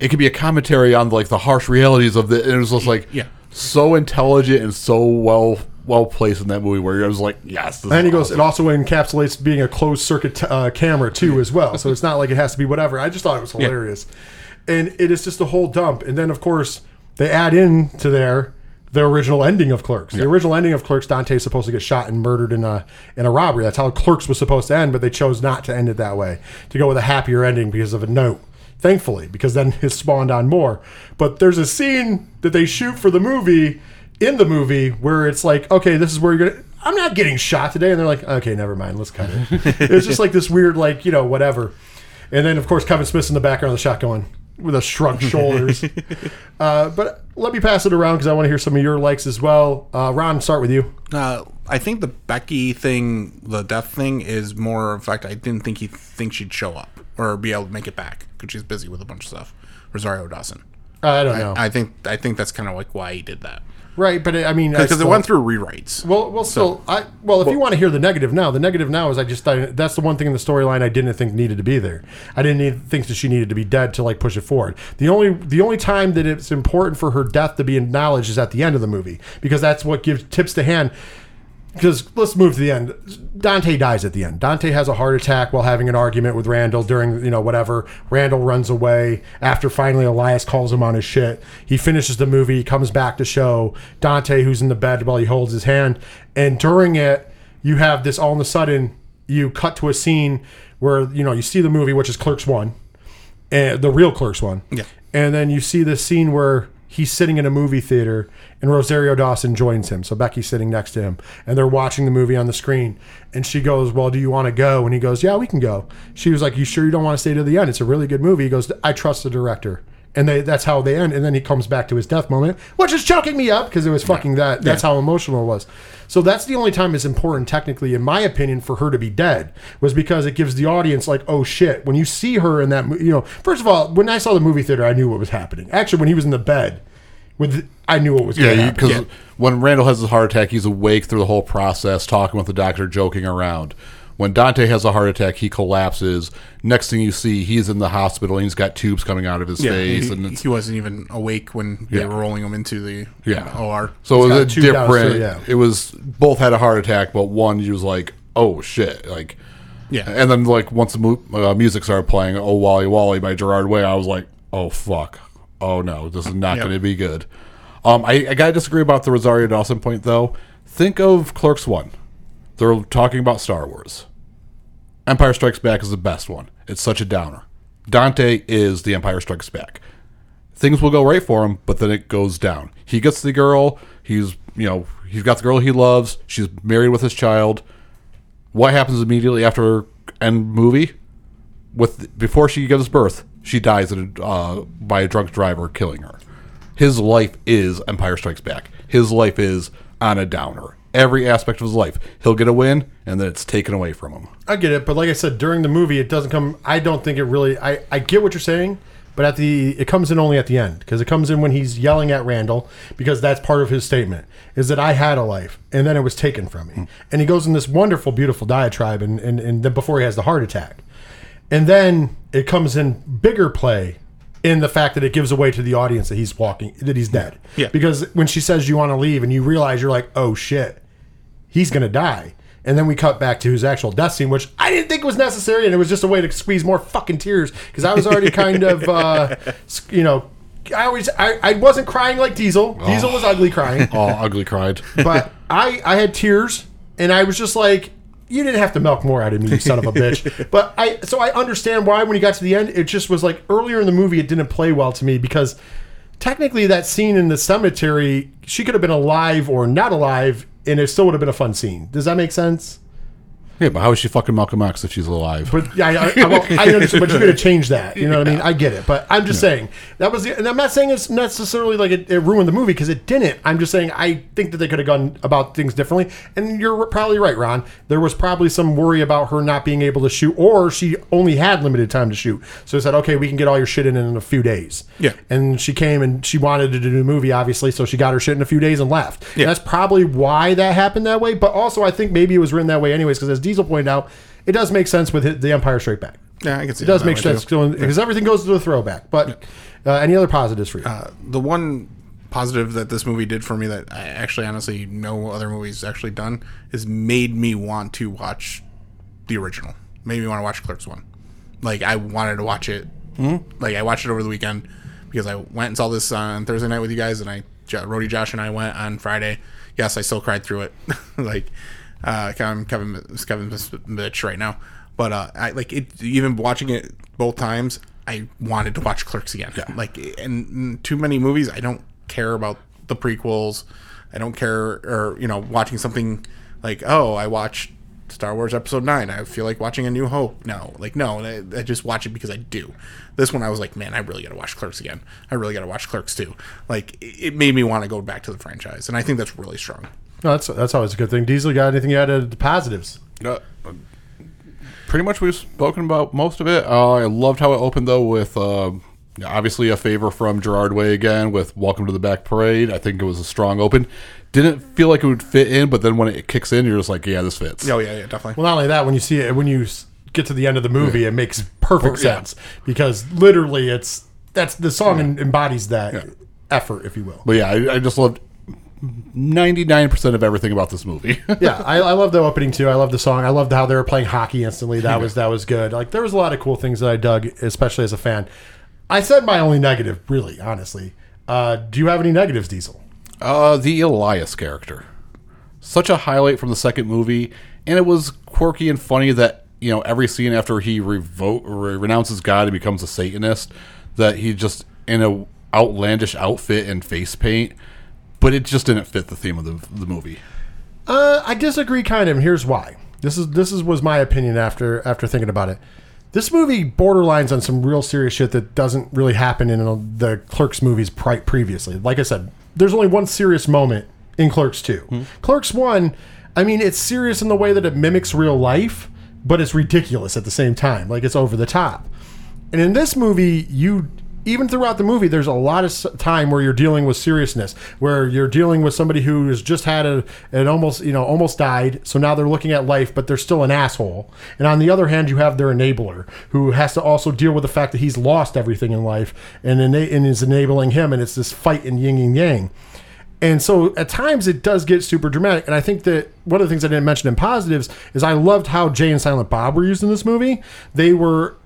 Speaker 3: it could be a commentary on like the harsh realities of the. And it was just like
Speaker 2: Yeah.
Speaker 3: so intelligent and so well well placed in that movie where I was like, yes. This
Speaker 1: And
Speaker 3: is
Speaker 1: he goes, it also encapsulates being a closed circuit uh, camera too, as well. So it's not like it has to be whatever. I just thought it was hilarious, and it is just a whole dump. And then of course they add in to there the original ending of Clerks. The original ending of Clerks, Dante's supposed to get shot and murdered in a in a robbery. That's how Clerks was supposed to end, but they chose not to end it that way to go with a happier ending because of a note. Thankfully, because then <laughs> it spawned on more. But there's a scene that they shoot for the movie in the movie where it's like, okay, this is where you're gonna. I'm not getting shot today, and they're like, okay, never mind, let's cut it. <laughs> it's just like this weird, like you know, whatever. And then of course Kevin Smith's in the background of the shot going with a shrugged <laughs> shoulders. uh, but let me pass it around because I want to hear some of your likes as well. Uh, Ron, start with you.
Speaker 2: Uh, I think the Becky thing, the death thing, is more. In fact, I didn't think he think she'd show up or be able to make it back because she's busy with a bunch of stuff. Rosario Dawson.
Speaker 1: I don't know.
Speaker 2: I think I think that's kind of like why he did that
Speaker 1: right, but I mean,
Speaker 2: because it went through rewrites.
Speaker 1: Well, well, still, I well, if you want to hear the negative now, the negative now is I just I, that's the one thing in the storyline I didn't think needed to be there. I didn't need, think that she needed to be dead to like push it forward. The only the only time that it's important for her death to be acknowledged is at the end of the movie because that's what gives tips to hand. Because let's move to the end. Dante dies at the end. Dante has a heart attack while having an argument with Randall during, you know, whatever. Randall runs away after finally Elias calls him on his shit. He finishes the movie, comes back to show Dante who's in the bed while he holds his hand. And during it, you have this all of a sudden, you cut to a scene where, you know, you see the movie, which is Clerks 1, and the real Clerks 1.
Speaker 2: Yeah.
Speaker 1: And then you see this scene where he's sitting in a movie theater and Rosario Dawson joins him. So Becky's sitting next to him and they're watching the movie on the screen. And she goes, Well, do you want to go? And he goes, Yeah, we can go. She was like, You sure you don't want to stay to the end? It's a really good movie. He goes, I trust the director. and they, that's how they end. And then he comes back to his death moment, which is choking me up because it was fucking that. That's how emotional it was. So that's the only time it's important, technically, in my opinion, for her to be dead was because it gives the audience like, oh shit, when you see her in that, you know, first of all, when I saw the movie theater, I knew what was happening. Actually, when he was in the bed, with I knew what was going
Speaker 3: Yeah, because when Randall has his heart attack, he's awake through the whole process, talking with the doctor, joking around. When Dante has a heart attack, he collapses. Next thing you see, he's in the hospital and he's got tubes coming out of his
Speaker 2: Yeah,
Speaker 3: face,
Speaker 2: he,
Speaker 3: and
Speaker 2: he wasn't even awake when they
Speaker 3: Yeah.
Speaker 2: were rolling him into the
Speaker 3: yeah.
Speaker 2: OR.
Speaker 3: So it was a
Speaker 1: tubed out, so
Speaker 3: different.
Speaker 1: yeah.
Speaker 3: It was both had a heart attack, but one he was like, "Oh shit!" Like,
Speaker 2: Yeah.
Speaker 3: And then like once the mu- uh, music started playing, "Oh Wally Wally" by Gerard Way, I was like, "Oh fuck! Oh no, this is not
Speaker 2: Yep.
Speaker 3: going to be good." Um, I, I gotta disagree about the Rosario Dawson point though. Think of Clerks One. They're talking about Star Wars. Empire Strikes Back is the best one. It's such a downer. Dante is the Empire Strikes Back. Things will go right for him, but then it goes down. He gets the girl. He's you know he's got the girl he loves. She's married with his child. What happens immediately after end movie? With before she gives birth, she dies a, uh, by a drunk driver killing her. His life is Empire Strikes Back. His life is on a downer. Every aspect of his life, he'll get a win, and then it's taken away from him.
Speaker 1: I get it, but like I said, during the movie, it doesn't come. I don't think it really. I I get what you're saying, but at the it comes in only at the end because it comes in when he's yelling at Randall because that's part of his statement is that I had a life and then it was taken from me, hmm. and he goes in this wonderful, beautiful diatribe, and and and then before he has the heart attack, and then it comes in bigger play in the fact that it gives away to the audience that he's walking that he's dead.
Speaker 2: Yeah.
Speaker 1: Because when she says you want to leave and you realize you're like, oh shit, he's gonna die. And then we cut back to his actual death scene, which I didn't think was necessary, and it was just a way to squeeze more fucking tears because I was already kind of, uh, you know, I always I, I wasn't crying like Diesel. Diesel was ugly crying,
Speaker 3: Oh, ugly cried.
Speaker 1: but I I had tears, and I was just like, you didn't have to milk more out of me, you son of a bitch. <laughs> But I so I understand why when he got to the end, it just was like earlier in the movie, it didn't play well to me because technically that scene in the cemetery, she could have been alive or not alive, and it still would have been a fun scene. Does that make sense?
Speaker 3: Yeah, but how is she fucking Malcolm X if she's alive?
Speaker 1: But yeah, I, I, I, well, I understand, but you're going to change that. You know what I mean? I get it, but I'm just saying that was the, and I'm not saying it's necessarily like it, it ruined the movie because it didn't. I'm just saying I think that they could have gone about things differently. And you're probably right, Ron. There was probably some worry about her not being able to shoot, or she only had limited time to shoot. So they said, okay, we can get all your shit in in a few days.
Speaker 2: Yeah.
Speaker 1: And she came and she wanted to do the movie, obviously, so she got her shit in a few days and left.
Speaker 2: Yeah.
Speaker 1: And that's probably why that happened that way. But also, I think maybe it was written that way anyways, because Diesel pointed out, it does make sense with the Empire Strikes Back.
Speaker 2: Yeah, I can see
Speaker 1: It does make sense because everything goes to the throwback. But uh, any other positives for you?
Speaker 2: Uh, the one positive that this movie did for me that I actually honestly no other movies actually done is made me want to watch the original. Made me want to watch Clerks one. Like I wanted to watch it. Like I watched it over the weekend because I went and saw this on Thursday night with you guys, and I Rody Josh and I went on Friday. Yes, I still cried through it. <laughs> like uh, Kevin Kevin Kevin's bitch right now, but uh, I like it. Even watching it both times, I wanted to watch Clerks again. Like, and too many movies, I don't care about the prequels. I don't care, or you know, watching something like, oh, I watched Star Wars Episode Nine. I feel like watching A New Hope. No, like no, I, I just watch it because I do. This one, I was like, man, I really got to watch Clerks again. I really got to watch Clerks too. Like, it made me want to go back to the franchise, and I think that's really strong.
Speaker 1: No, that's that's always a good thing. Diesel, got anything you added to the positives?
Speaker 3: Uh, pretty much we've spoken about most of it. Uh, I loved how it opened though with uh, obviously a favor from Gerard Way again with "Welcome to the Black Parade." I think it was a strong open. Didn't feel like it would fit in, but then when it kicks in, you're just like, "Yeah, this fits."
Speaker 2: Oh yeah, yeah, definitely.
Speaker 1: Well, not only that, when you see it, when you get to the end of the movie, it makes perfect
Speaker 3: Yeah.
Speaker 1: sense because literally, it's that's the song en- embodies that effort, if you will.
Speaker 3: But yeah, I, I just loved ninety nine percent of everything about this movie. <laughs>
Speaker 1: yeah, I, I love the opening too. I love the song. I loved how they were playing hockey instantly. That was that was good. Like there was a lot of cool things that I dug, especially as a fan. I said my only negative, really, honestly. Uh, do you have any negatives, Diesel?
Speaker 3: Uh, the Elias character. Such a highlight from the second movie, and it was quirky and funny that, you know, every scene after he revo- renounces God and becomes a Satanist, that he just in a outlandish outfit and face paint, but it just didn't fit the theme of the, the movie.
Speaker 1: Uh, I disagree, kind of. And here's why. This is this is was my opinion after after thinking about it. this movie borderlines on some real serious shit that doesn't really happen in the Clerks movies pri- previously. Like I said, there's only one serious moment in Clerks 2. Clerks 1, I mean, it's serious in the way that it mimics real life, but it's ridiculous at the same time. Like it's over the top. And in this movie, you even throughout the movie, there's a lot of time where you're dealing with seriousness, where you're dealing with somebody who has just had a an almost you know almost died, so now they're looking at life, but they're still an asshole. And on the other hand, you have their enabler who has to also deal with the fact that he's lost everything in life, and and is enabling him, and it's this fight in yin and yang. And so at times it does get super dramatic. And I think that one of the things I didn't mention in positives is I loved how Jay and Silent Bob were used in this movie. They were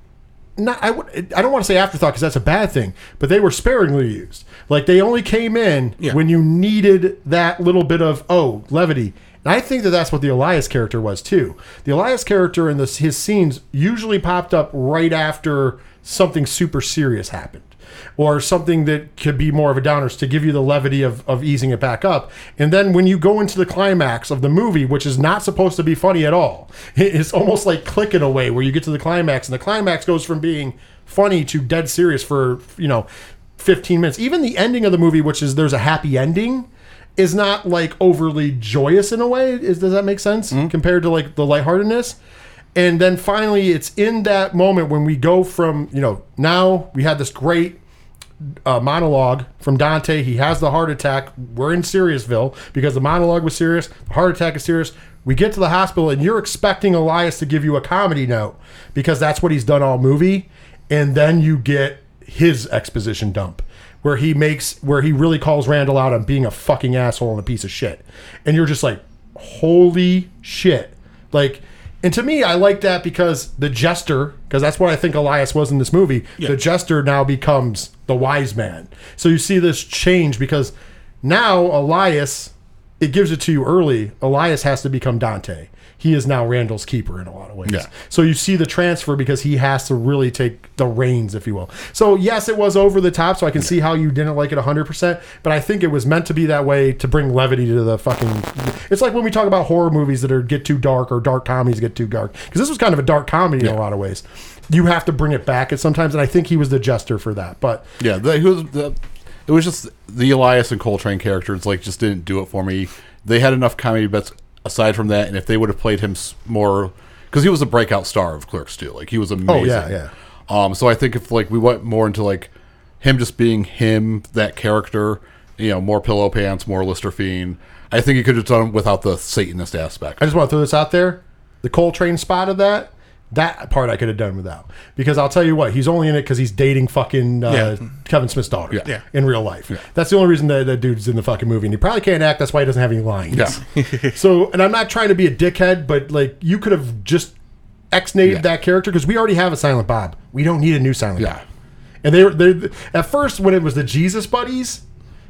Speaker 1: not I, would, I don't want to say afterthought because that's a bad thing, but they were sparingly used. Like they only came in
Speaker 2: Yeah.
Speaker 1: when you needed that little bit of oh levity. And I think that that's what the Elias character was too. The Elias character and his scenes usually popped up right after something super serious happened. Or something that could be more of a downer to give you the levity of, of easing it back up. And then when you go into the climax of the movie, which is not supposed to be funny at all, <laughs> it's almost like click in a way where you get to the climax and the climax goes from being funny to dead serious for, you know, 15 minutes. Even the ending of the movie, which is there's a happy ending, is not like overly joyous in a way. Is does that make sense mm-hmm. compared to like the lightheartedness? And then finally, it's in that moment when we go from you know now we had this great uh, monologue from Dante. He has the heart attack. We're in Seriousville because the monologue was serious. The heart attack is serious. We get to the hospital, and you're expecting Elias to give you a comedy note because that's what he's done all movie. And then you get his exposition dump where he makes where he really calls Randall out on being a fucking asshole and a piece of shit. And you're just like, holy shit. Like and to me, I like that because the jester, because that's what I think Elias was in this movie. The jester now becomes the wise man. So you see this change because now Elias, it gives it to you early. Elias has to become Dante. He is now Randall's keeper in a lot of ways.
Speaker 3: Yeah.
Speaker 1: So you see the transfer because he has to really take the reins, if you will. So yes, it was over the top. So I can see how you didn't like it 100%. But I think it was meant to be that way to bring levity to the fucking. It's like when we talk about horror movies that are get too dark or dark comedies get too dark. Because this was kind of a dark comedy in a lot of ways. You have to bring it back at sometimes, and I think he was the jester for that. But
Speaker 3: Yeah, the, was the, it was just the Elias and Coltrane characters like just didn't do it for me. They had enough comedy bits aside from that, and if they would have played him more, because he was a breakout star of Clerks too, like he was amazing.
Speaker 1: Oh, yeah, yeah.
Speaker 3: Um, so I think if like we went more into like him just being him, that character, you know, more pillow pants, more Lister Fiend. I think he could have done without the Satanist aspect.
Speaker 1: I just want to throw this out there. The Coltrane spot of that, that part I could have done without. Because I'll tell you what, he's only in it because he's dating fucking uh,
Speaker 2: Yeah.
Speaker 1: Kevin Smith's daughter
Speaker 3: Yeah.
Speaker 2: Yeah.
Speaker 1: in real life. That's the only reason that, that dude's in the fucking movie. And he probably can't act. That's why he doesn't have any lines. <laughs> So, and I'm not trying to be a dickhead, but like you could have just ex-nated that character because we already have a Silent Bob. We don't need a new Silent
Speaker 3: Yeah.
Speaker 1: Bob. And they were they at first when it was the Jesus buddies,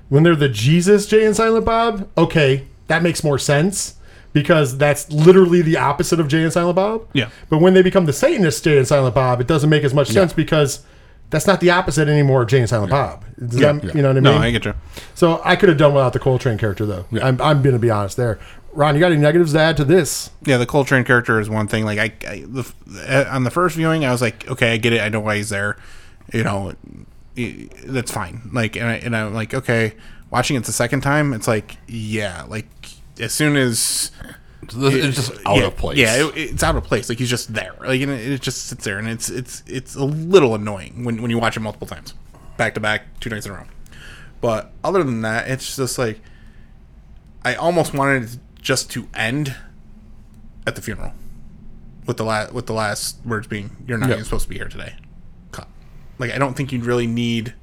Speaker 1: when they're the Jesus Jay and Silent Bob, okay, that makes more sense because that's literally the opposite of Jay and Silent Bob.
Speaker 2: Yeah.
Speaker 1: But when they become the Satanist Jay and Silent Bob, it doesn't make as much sense because that's not the opposite anymore of Jay and Silent Bob. Does that-
Speaker 3: yeah.
Speaker 1: You know what I mean?
Speaker 2: No, I get you.
Speaker 1: So I could have done without the Coltrane character though. I'm, I'm going to be honest there. Ron, you got any negatives to add to this?
Speaker 2: Yeah, the Coltrane character is one thing. Like I, I the, uh, on the first viewing, I was like, okay, I get it. I know why he's there. You know, that's fine. Like, and, I, and I'm like, okay. Watching it the second time, it's like, yeah, like as soon as
Speaker 3: It's just out
Speaker 2: yeah,
Speaker 3: of place.
Speaker 2: Yeah, it, it's out of place. Like he's just there. Like and it, it just sits there, and it's it's it's a little annoying when when you watch it multiple times, back to back, two nights in a row. But other than that, it's just like I almost wanted it just to end at the funeral with the last with the last words being "You're not
Speaker 3: Yeah.
Speaker 2: even supposed to be here today." Cut. Like I don't think you'd really need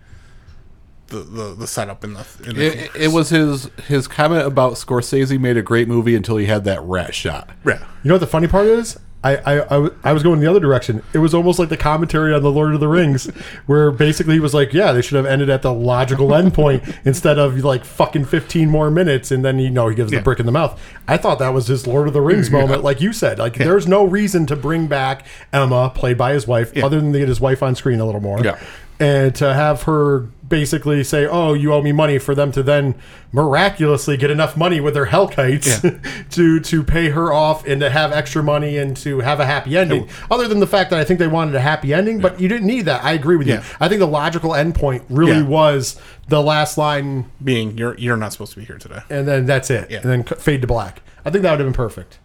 Speaker 2: the the, the setup in the. In the
Speaker 3: It, it was his his comment about Scorsese made a great movie until he had that rat shot.
Speaker 2: yeah.
Speaker 1: You know what the funny part is? I I I was going the other direction. It was almost like the commentary on the Lord of the Rings, <laughs> where basically he was like, "Yeah, they should have ended at the logical endpoint <laughs> instead of like fucking fifteen more minutes." And then you know he gives the brick in the mouth. I thought that was his Lord of the Rings <laughs> moment, like you said. Like there's no reason to bring back Emma, played by his wife, other than to get his wife on screen a little more.
Speaker 3: Yeah.
Speaker 1: And to have her basically say, "Oh, you owe me money," for them to then miraculously get enough money with their Hellkites <laughs> to to pay her off and to have extra money and to have a happy ending. Other than the fact that I think they wanted a happy ending, but you didn't need that. I agree with you. I think the logical endpoint really
Speaker 2: Yeah.
Speaker 1: was the last line,
Speaker 2: Being you're you're not supposed to be here today.
Speaker 1: and then that's it,
Speaker 2: Yeah.
Speaker 1: and then fade to black. I think that would have been perfect.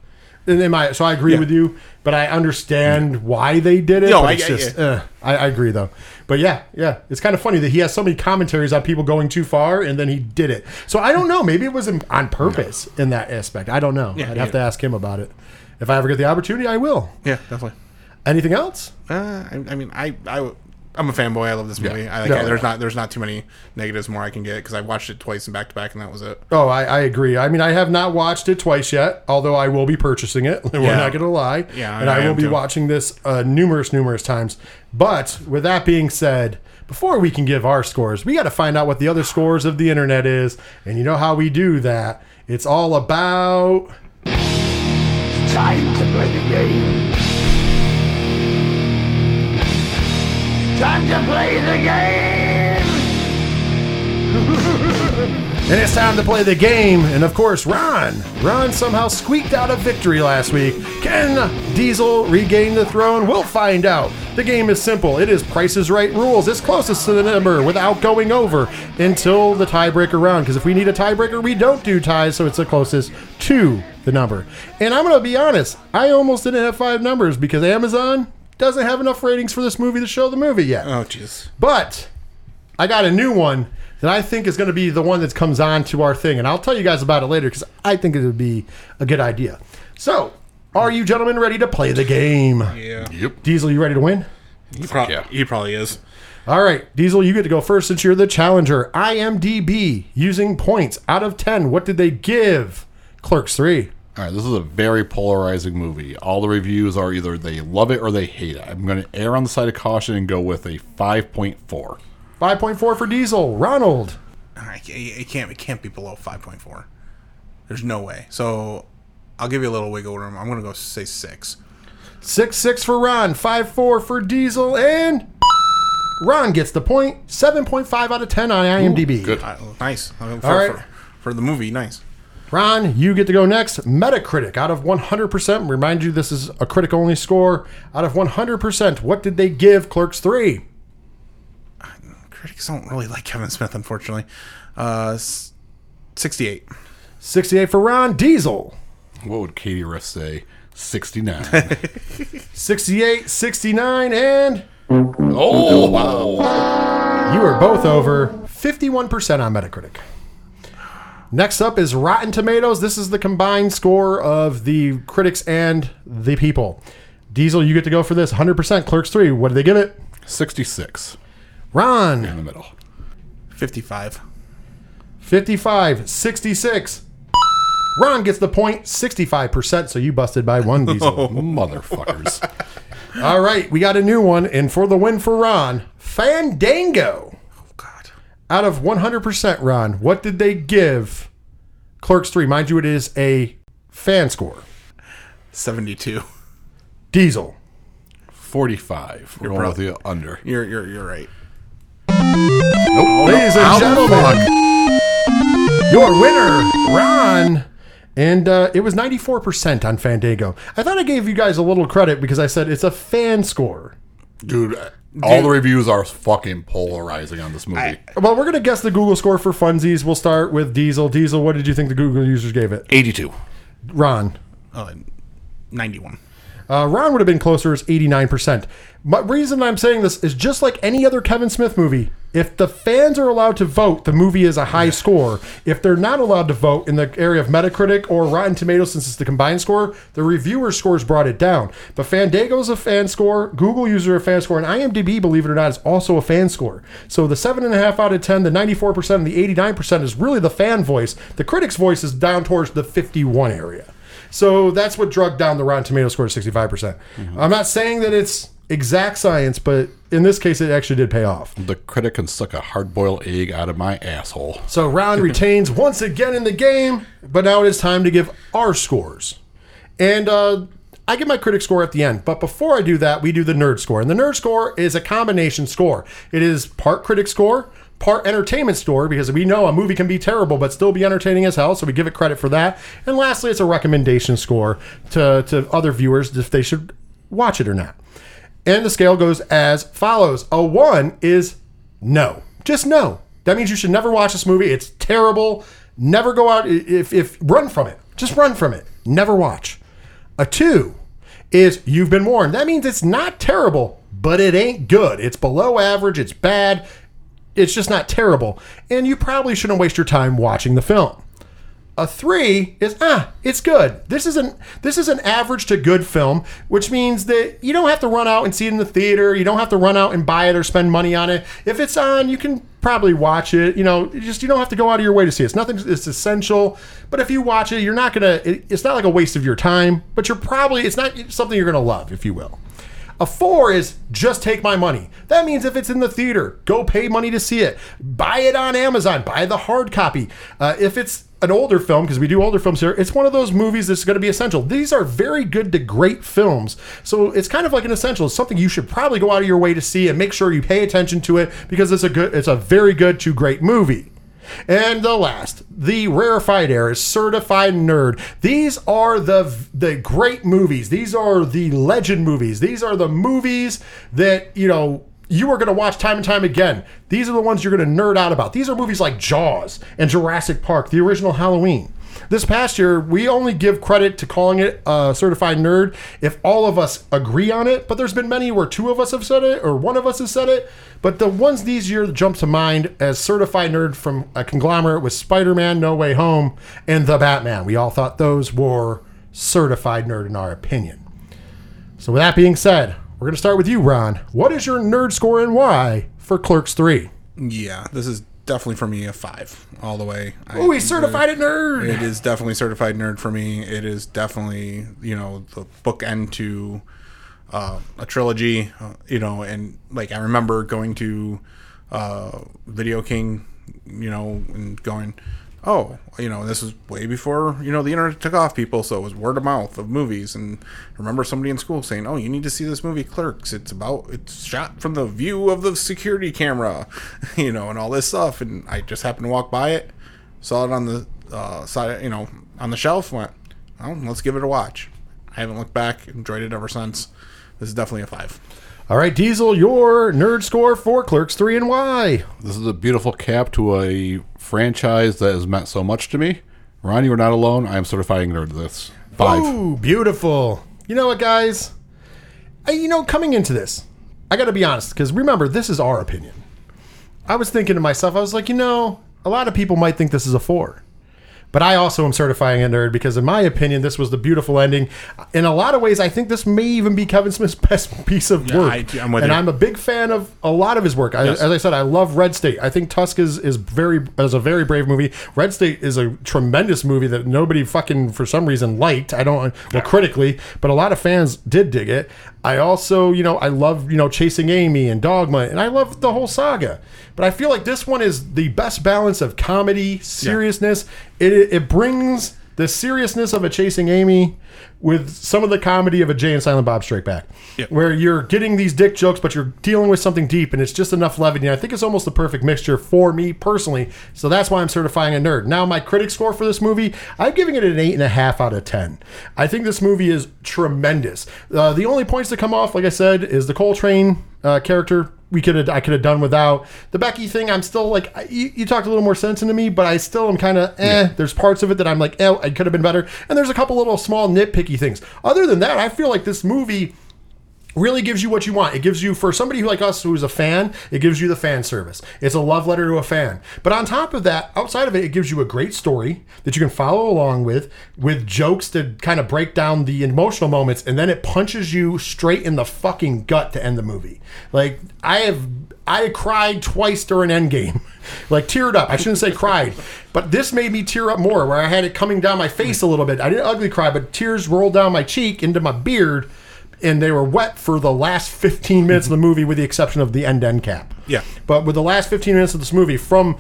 Speaker 1: And then my, so I agree
Speaker 2: Yeah.
Speaker 1: with you, but I understand why they did it.
Speaker 2: No,
Speaker 1: but
Speaker 2: I-
Speaker 1: it's
Speaker 2: I-
Speaker 1: just,
Speaker 2: yeah.
Speaker 1: uh, I, I agree though. But yeah, yeah, it's kind of funny that he has so many commentaries on people going too far, and then he did it. So I don't know. Maybe it was on purpose in that aspect. I don't know.
Speaker 2: Yeah,
Speaker 1: I'd have to ask him about it. If I ever get the opportunity, I will.
Speaker 2: Yeah, definitely.
Speaker 1: Anything else?
Speaker 2: Uh, I, I mean, I, I, I'm a fanboy. I love this movie. I, like,
Speaker 1: No,
Speaker 2: I- there's not there's not too many negatives more I can get because I watched it twice and back to back, and that was it.
Speaker 1: Oh, I, I agree. I mean, I have not watched it twice yet, although I will be purchasing it. <laughs> We're
Speaker 2: Yeah.
Speaker 1: not going to lie.
Speaker 2: Yeah,
Speaker 1: and
Speaker 2: I
Speaker 1: I, will be
Speaker 2: too.
Speaker 1: watching this uh, numerous, numerous times. But with that being said, before we can give our scores, we got to find out what the other scores of the internet is. And you know how we do that? It's all about.
Speaker 5: Time to play the game. Time to play the game.
Speaker 1: And it's time to play the game. And of course, Ron. Ron somehow squeaked out a victory last week. Can Diesel regain the throne? We'll find out. The game is simple. It is Price is Right rules. It's closest to the number without going over until the tiebreaker round. Because if we need a tiebreaker, we don't do ties, so it's the closest to the number. And I'm going to be honest, I almost didn't have five numbers because Amazon doesn't have enough ratings for this movie to show the movie yet.
Speaker 2: Oh, jeez.
Speaker 1: But I got a new one that I think is going to be the one that comes on to our thing, and I'll tell you guys about it later because I think it would be a good idea. So, are you gentlemen ready to play the game?
Speaker 2: Yeah.
Speaker 3: Yep.
Speaker 1: Diesel, you ready to win?
Speaker 2: He, pro-
Speaker 3: yeah.
Speaker 2: he probably is.
Speaker 1: All right, Diesel, you get to go first since you're the challenger. IMDb using points out of 10. What did they give? Clerks 3.
Speaker 3: All right, this is a very polarizing movie. All the reviews are either they love it or they hate it. I'm going to err on the side of caution and go with a 5.4.
Speaker 1: 5.4 for Diesel. Ronald.
Speaker 2: I It can't it can't be below five point four. There's no way. So I'll give you a little wiggle room. I'm gonna go say six.
Speaker 1: 6 6 for Ron. 5 4 for Diesel. And Ron gets the point. 7.5 out of 10 on IMDb.
Speaker 3: Good.
Speaker 2: Uh, nice. For,
Speaker 1: All right.
Speaker 2: for, for the movie, nice.
Speaker 1: Ron, you get to go next. Metacritic out of 100%. Remind you, this is a critic only score. Out of 100%, what did they give Clerks 3?
Speaker 2: Critics don't really like Kevin Smith, unfortunately. Uh, sixty-eight.
Speaker 1: 68 for Ron. Diesel.
Speaker 3: What would Katie Riff say? 69. <laughs>
Speaker 1: 68, 69, and
Speaker 3: oh, wow.
Speaker 1: you are both over 51% on Metacritic. Next up is Rotten Tomatoes. This is the combined score of the critics and the people. Diesel, you get to go for this. 100% Clerks 3. What did they give it?
Speaker 3: 66
Speaker 1: Ron.
Speaker 3: in the middle.
Speaker 2: Fifty-five.
Speaker 1: 55, 66. Ron gets the point, 65%, so you busted by one <laughs> diesel.
Speaker 3: Oh, motherfuckers.
Speaker 1: All right, we got a new one, and for the win for Ron, Fandango.
Speaker 2: Oh God.
Speaker 1: Out of 100%, Ron, what did they give Clerks 3? Mind you, it is a fan score.
Speaker 2: Seventy-two.
Speaker 1: Diesel.
Speaker 3: 45. We're going with the under.
Speaker 2: You're you're you're right.
Speaker 1: Ladies and gentlemen, your winner, Ron. And uh, it was 94% on Fandango. I thought I gave you guys a little credit because I said it's a fan score.
Speaker 3: Dude, all the reviews are fucking polarizing on this movie.
Speaker 1: Well, we're going to guess the Google score for funsies. We'll start with Diesel. Diesel, what did you think the Google users gave it?
Speaker 3: 82.
Speaker 1: Ron.
Speaker 2: Uh, Ninety-one.
Speaker 1: Uh, Ron would have been closer as 89%. My reason I'm saying this is just like any other Kevin Smith movie. If the fans are allowed to vote, the movie is a high score. If they're not allowed to vote in the area of Metacritic or Rotten Tomatoes, since it's the combined score, the reviewer scores brought it down. But Fandango's a fan score, Google user a fan score, and IMDb, believe it or not, is also a fan score. So the 7.5 out of 10, the 94%, and the 89% is really the fan voice. The critic's voice is down towards the 51 area. So that's what drug down the Rotten Tomato score to 65%. Mm-hmm. I'm not saying that it's exact science, but in this case, it actually did pay off.
Speaker 3: The critic can suck a hard boiled egg out of my asshole.
Speaker 1: So Ron <laughs> retains once again in the game, but now it is time to give our scores. And uh, I give my critic score at the end. But before I do that, we do the nerd score. And the nerd score is a combination score. It is part critic score, part entertainment store because we know a movie can be terrible but still be entertaining as hell, so we give it credit for that. And lastly, it's a recommendation score to, to other viewers if they should watch it or not. And the scale goes as follows a one is no, just no. That means you should never watch this movie. It's terrible. Never go out. If, if run from it, just run from it. Never watch. A two is you've been warned. That means it's not terrible, but it ain't good. It's below average. It's bad. It's just not terrible. And you probably shouldn't waste your time watching the film. A three is ah, it's good. This is an this is an average to good film, which means that you don't have to run out and see it in the theater. You don't have to run out and buy it or spend money on it. If it's on, you can probably watch it. You know, just you don't have to go out of your way to see it. It's nothing. It's essential. But if you watch it, you're not gonna. It, it's not like a waste of your time. But you're probably it's not something you're gonna love, if you will. A four is just take my money. That means if it's in the theater, go pay money to see it. Buy it on Amazon. Buy the hard copy. Uh, if it's an older film, because we do older films here, it's one of those movies that's going to be essential. These are very good to great films. So it's kind of like an essential. It's something you should probably go out of your way to see and make sure you pay attention to it because it's a good, it's a very good to great movie. And the last, the rarefied air is certified nerd. These are the the great movies. These are the legend movies. These are the movies that you know you are going to watch time and time again. These are the ones you're going to nerd out about. These are movies like Jaws and Jurassic Park, the original Halloween. This past year, we only give credit to calling it a certified nerd if all of us agree on it. But there's been many where two of us have said it or one of us has said it. But the ones these year jump to mind as certified nerd from a conglomerate was Spider Man No Way Home and The Batman. We all thought those were certified nerd in our opinion. So, with that being said, we're going to start with you, Ron. What is your nerd score and why for Clerks 3?
Speaker 2: Yeah, this is definitely for me a five all the way.
Speaker 1: Oh, he's certified a nerd.
Speaker 2: It is definitely certified nerd for me. It is definitely you know the bookend to uh, a trilogy. Uh, you know, and like I remember going to uh, Video King, you know, and going, oh, you know, this is way before you know the internet took off, people. So it was word of mouth of movies. And I remember somebody in school saying, "Oh, you need to see this movie, Clerks. It's about it's shot from the view of the security camera, <laughs> you know, and all this stuff." And I just happened to walk by it, saw it on the uh, side, you know, on the shelf. Went, "Oh, let's give it a watch." I haven't looked back. Enjoyed it ever since. This is definitely a five.
Speaker 1: All right, Diesel, your nerd score for Clerks 3 and why?
Speaker 3: This is a beautiful cap to a franchise that has meant so much to me. Ron, you are not alone. I am certifying nerd this. Five.
Speaker 1: Ooh, beautiful. You know what, guys? I, you know, coming into this, I got to be honest, because remember, this is our opinion. I was thinking to myself, I was like, you know, a lot of people might think this is a four. But I also am certifying a nerd because, in my opinion, this was the beautiful ending. In a lot of ways, I think this may even be Kevin Smith's <laughs> best piece of
Speaker 2: Yeah,
Speaker 1: work.
Speaker 2: I- I'm with
Speaker 1: and
Speaker 2: you.
Speaker 1: I'm a big fan of a lot of his work. I,
Speaker 2: Yes.
Speaker 1: As I said, I love Red State. I think Tusk is, is very is a very brave movie. Red State is a tremendous movie that nobody fucking for some reason liked. I don't well critically, but a lot of fans did dig it. I also, you know, I love you know Chasing Amy and Dogma, and I love the whole saga. But I feel like this one is the best balance of comedy, seriousness. It it brings the seriousness of a Chasing Amy with some of the comedy of a Jay and Silent Bob Strike Back,
Speaker 2: Yep.
Speaker 1: where you're getting these dick jokes, but you're dealing with something deep, and it's just enough levity. And I think it's almost the perfect mixture for me personally. So that's why I'm certifying a nerd. Now, my critic score for this movie, I'm giving it an eight and a half out of ten. I think this movie is tremendous. Uh, the only points that come off, like I said, is the Coltrane uh, character. We could have, I could have done without the Becky thing. I'm still like, I- you, you talked a little more sense into me, but I still am kind of, eh. There's parts of it that I'm like, eh, I could have been better. And there's a couple little small nitpicky things. Other than that, I feel like this movie really gives you what you want. It gives you, for somebody like us who's a fan, it gives you the fan service. It's a love letter to a fan. But on top of that, outside of it, it gives you a great story that you can follow along with, with jokes to kind of break down the emotional moments, and then it punches you straight in the fucking gut to end the movie. Like I have. I cried twice during Endgame, <laughs> like teared up. I shouldn't say cried, but this made me tear up more, where I had it coming down my face a little bit. I didn't ugly cry, but tears rolled down my cheek into my beard, and they were wet for the last 15 minutes of the movie, with the exception of the end end cap.
Speaker 2: Yeah.
Speaker 1: But with the last 15 minutes of this movie, from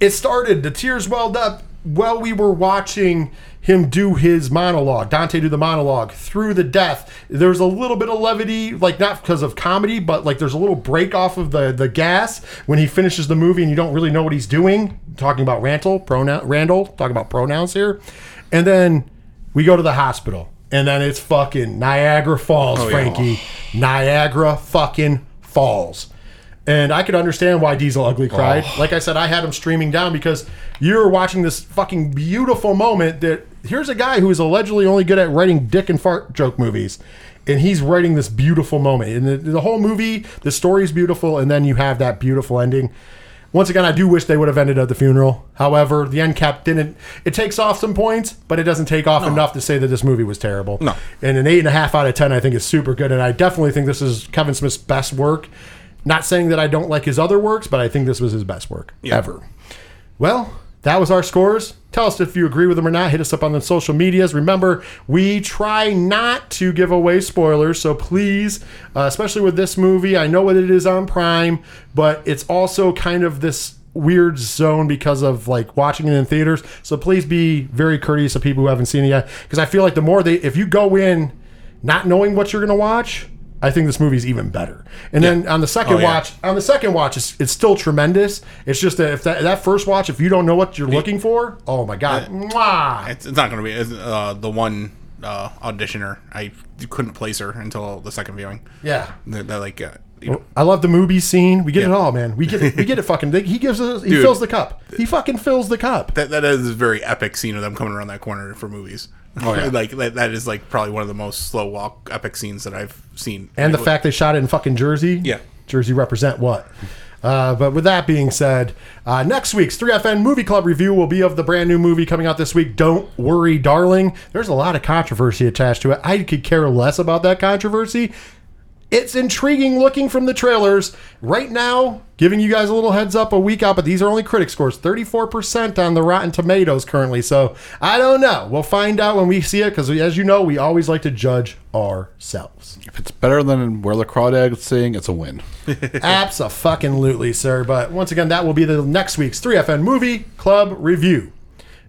Speaker 1: it started, the tears welled up while we were watching him do his monologue, Dante do the monologue through the death. There's a little bit of levity, like not because of comedy, but like there's a little break off of the the gas when he finishes the movie and you don't really know what he's doing. Talking about Randall, pronoun Randall, talking about pronouns here, and then we go to the hospital, and then it's fucking Niagara Falls,
Speaker 2: Oh, yeah.
Speaker 1: Frankie, Niagara fucking Falls. And I could understand why Diesel Ugly cried.
Speaker 2: Oh.
Speaker 1: Like I said, I had him streaming down because you're watching this fucking beautiful moment that here's a guy who is allegedly only good at writing dick and fart joke movies. And he's writing this beautiful moment. And the, the whole movie, the story is beautiful, and then you have that beautiful ending. Once again, I do wish they would have ended at the funeral. However, the end cap didn't. It takes off some points, but it doesn't take off enough to say that this movie was terrible.
Speaker 2: No.
Speaker 1: And an eight and a half out of ten, I think, is super good. And I definitely think this is Kevin Smith's best work. Not saying that I don't like his other works, but I think this was his best work ever. Well, that was our scores. Tell us if you agree with them or not. Hit us up on the social medias. Remember, we try not to give away spoilers, so please, uh, especially with this movie, I know what it is on Prime, but it's also kind of this weird zone because of like watching it in theaters. So please be very courteous of people who haven't seen it yet, because I feel like the more they, if you go in not knowing what you're to watch, I think this movie's even better. And then on the second
Speaker 2: Oh, yeah.
Speaker 1: watch, on the second watch, it's, it's still tremendous. It's just that if that, that first watch, if you don't know what you're looking for, oh my god, Mwah!
Speaker 2: It's, it's not going to be uh, the one uh, auditioner. I couldn't place her until the second viewing.
Speaker 1: yeah.
Speaker 2: They're, they're like, uh, you know,
Speaker 1: I love the movie scene. We get it all, man. We get it. We get it. Fucking. He gives us. He
Speaker 2: Dude.
Speaker 1: fills the cup. He fucking fills the cup.
Speaker 2: that that is a very epic scene of them coming around that corner for movies.
Speaker 3: Oh, yeah. <laughs>
Speaker 2: like that, that is like probably one of the most slow walk epic scenes that I've seen.
Speaker 1: And the fact they shot it in fucking Jersey.
Speaker 2: Yeah.
Speaker 1: Jersey represent what? Uh, but with that being said, uh, next week's 3FN Movie Club review will be of the brand new movie coming out this week, Don't Worry, Darling. There's a lot of controversy attached to it. I could care less about that controversy. It's intriguing looking from the trailers. Right now, giving you guys a little heads up a week out, but these are only critic scores 34% on the Rotten Tomatoes currently. So I don't know. We'll find out when we see it because, as you know, we always like to judge ourselves.
Speaker 3: If it's better than where the crawdads sing, it's a win. <laughs>
Speaker 1: Absolutely, sir. But once again, that will be the next week's 3FN Movie Club review.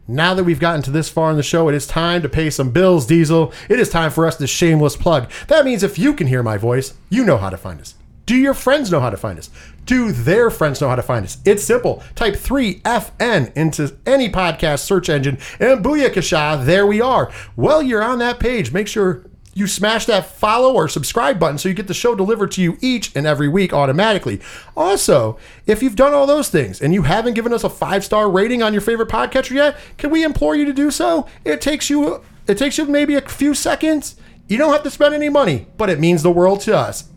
Speaker 1: Now that we've gotten to this far in the show, it is time to pay some bills, Diesel. It is time for us to shameless plug. That means if you can hear my voice, you know how to find us. Do your friends know how to find us? Do their friends know how to find us? It's simple. Type 3FN into any podcast search engine, and booyakasha, there we are. While you're on that page, make sure you smash that follow or subscribe button so you get the show delivered to you each and every week automatically. Also, if you've done all those things and you haven't given us a five star rating on your favorite podcatcher yet, can we implore you to do so? It takes you it takes you maybe a few seconds. You don't have to spend any money, but it means the world to us.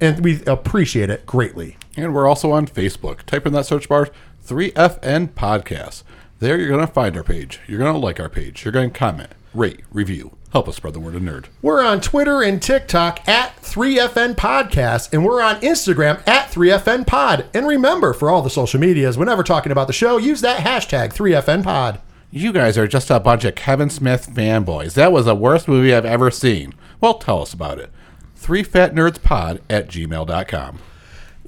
Speaker 1: And we appreciate it greatly.
Speaker 3: And we're also on Facebook. Type in that search bar 3FN Podcast. There you're going to find our page. You're going to like our page. You're going to comment, rate, review. Help us spread the word of nerd.
Speaker 1: We're on Twitter and TikTok at 3FN Podcast, and we're on Instagram at 3FN Pod. And remember, for all the social medias, whenever talking about the show, use that hashtag 3FN Pod.
Speaker 3: You guys are just a bunch of Kevin Smith fanboys. That was the worst movie I've ever seen. Well, tell us about it. 3fatnerdspod at gmail.com.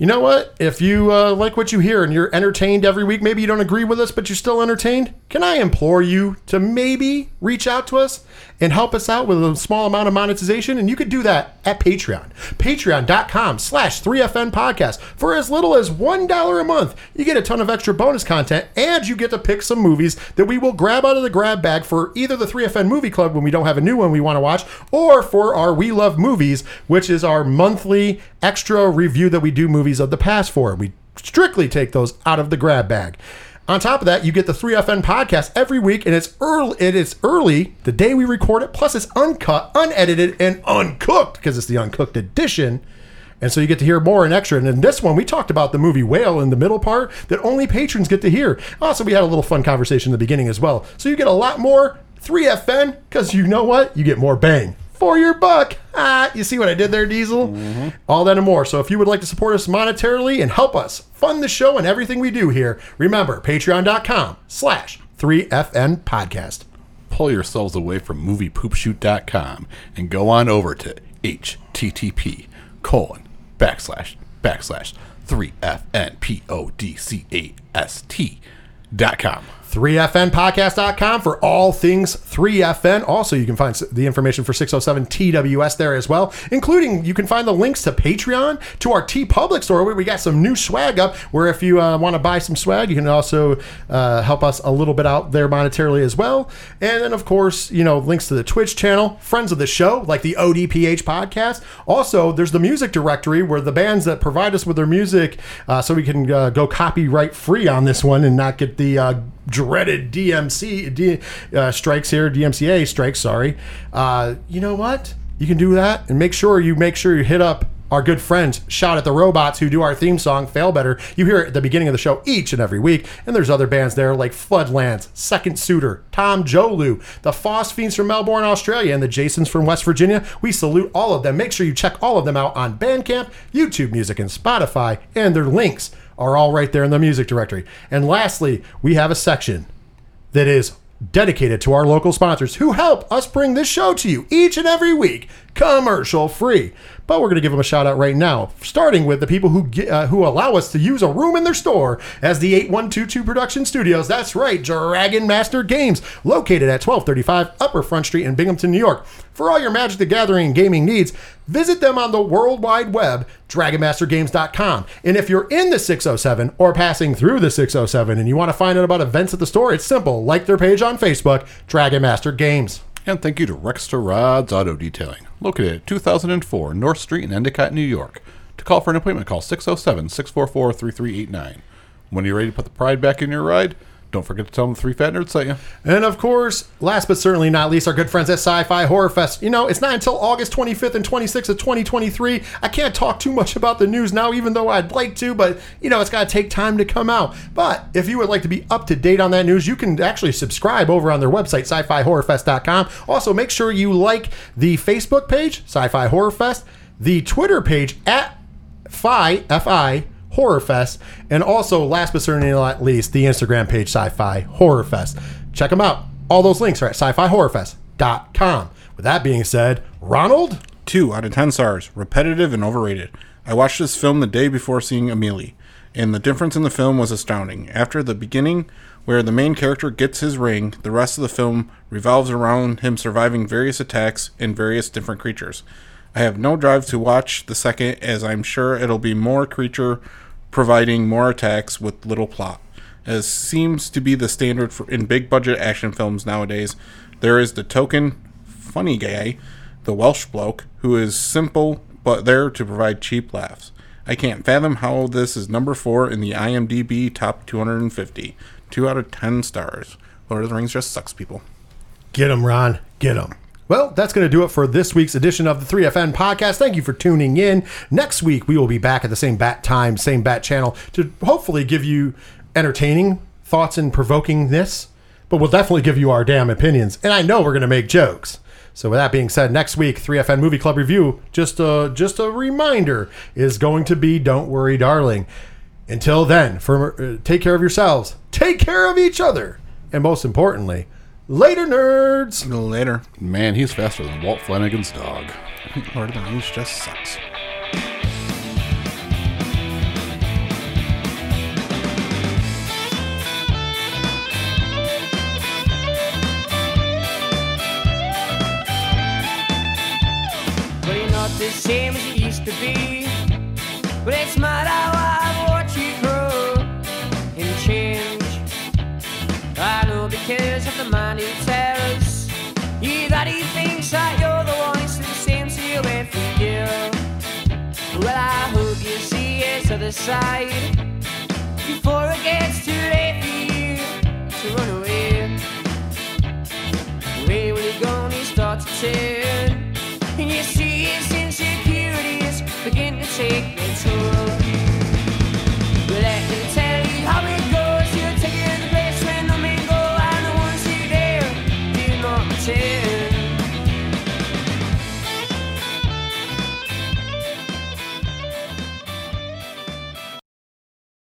Speaker 1: You know what? If you uh, like what you hear and you're entertained every week, maybe you don't agree with us, but you're still entertained, can I implore you to maybe reach out to us and help us out with a small amount of monetization? And you could do that at Patreon. Patreon.com slash 3FN podcast. For as little as $1 a month, you get a ton of extra bonus content and you get to pick some movies that we will grab out of the grab bag for either the 3FN Movie Club when we don't have a new one we want to watch, or for our We Love Movies, which is our monthly extra review that we do movies of the past for. We strictly take those out of the grab bag. On top of that, you get the 3FN podcast every week, and it's early. It is early the day we record it. Plus, it's uncut, unedited, and uncooked because it's the uncooked edition. And so you get to hear more and extra. And in this one, we talked about the movie Whale in the middle part that only patrons get to hear. Ah, also, we had a little fun conversation in the beginning as well. So you get a lot more 3FN because you know what? You get more bang for your buck. Ah, you see what I did there, Diesel? All that and more. So if you would like to support us monetarily and help us fund the show and everything we do here, remember patreon.com slash 3FN podcast.
Speaker 3: Pull yourselves away from moviepoopshoot.com and go on over to http colon backslash backslash 3FNPODCAST dot com.
Speaker 1: 3fnpodcast.com for all things 3FN. Also, you can find the information for 607 TWS there as well, including you can find the links to Patreon, to our TeePublic store where we got some new swag up. Where if you uh, want to buy some swag, you can also uh, help us a little bit out there monetarily as well. And then, of course, you know, links to the Twitch channel, friends of the show, like the ODPH podcast. Also, there's the music directory where the bands that provide us with their music, uh, so we can uh, go copyright free on this one and not get the uh, dreaded DMC D, uh, strikes here, DMCA strikes. Sorry. Uh, you know what? You can do that and make sure you make sure you hit up our good friends shout at the robots who do our theme song fail better you hear it at the beginning of the show each and every week and there's other bands there like floodlands second suitor tom jolu the foss fiends from melbourne australia and the jasons from west virginia we salute all of them make sure you check all of them out on bandcamp youtube music and spotify and their links are all right there in the music directory and lastly we have a section that is dedicated to our local sponsors who help us bring this show to you each and every week, commercial free. But we're going to give them a shout out right now, starting with the people who ge- uh, who allow us to use a room in their store as the 8122 Production Studios. That's right, Dragon Master Games, located at 1235 Upper Front Street in Binghamton, New York. For all your Magic the Gathering and gaming needs, visit them on the World Wide Web, DragonMasterGames.com. And if you're in the 607 or passing through the 607 and you want to find out about events at the store, it's simple. Like their page on Facebook, Dragon Master Games.
Speaker 3: And thank you to Rexter Rods Auto Detailing, located at 2004 North Street in Endicott, New York. To call for an appointment, call 607 644 3389. When you're ready to put the pride back in your ride, don't forget to tell them three fat nerds sent you.
Speaker 1: And of course, last but certainly not least, our good friends at Sci Fi Horror Fest. You know, it's not until August 25th and 26th of 2023. I can't talk too much about the news now, even though I'd like to, but you know, it's got to take time to come out. But if you would like to be up to date on that news, you can actually subscribe over on their website, sci fi horrorfest.com. Also, make sure you like the Facebook page, Sci Fi Horror Fest, the Twitter page at Fi, F I, Horror Fest, and also, last but certainly not least, the Instagram page, Sci Fi Horror Fest. Check them out. All those links are at sci fi horrorfest.com. With that being said, Ronald?
Speaker 2: Two out of ten stars. Repetitive and overrated. I watched this film the day before seeing Amelie, and the difference in the film was astounding. After the beginning, where the main character gets his ring, the rest of the film revolves around him surviving various attacks and various different creatures. I have no drive to watch the second, as I'm sure it'll be more creature providing more attacks with little plot. As seems to be the standard for, in big budget action films nowadays, there is the token funny guy, the Welsh bloke, who is simple but there to provide cheap laughs. I can't fathom how this is number four in the IMDb top 250. Two out of ten stars. Lord of the Rings just sucks, people.
Speaker 1: Get him, Ron. Get him. Well, that's going to do it for this week's edition of the 3FN podcast. Thank you for tuning in. Next week, we will be back at the same bat time, same bat channel to hopefully give you entertaining thoughts and provokingness, but we'll definitely give you our damn opinions. And I know we're going to make jokes. So with that being said, next week 3FN Movie Club review, just a just a reminder, is going to be Don't Worry Darling. Until then, for uh, take care of yourselves, take care of each other, and most importantly, later nerds.
Speaker 2: Later.
Speaker 3: Man, he's faster than Walt Flanagan's dog.
Speaker 2: Lord of the Rings just sucks.
Speaker 10: But you're not the same as you used to be. But it's mad how I've Because of the man who tells you that he thinks that you're the one who's the same to you every year. Well, I hope you see his other side before it gets too late for you to run away. Where will he go when he starts to turn? And you see his insecurities begin to take toll.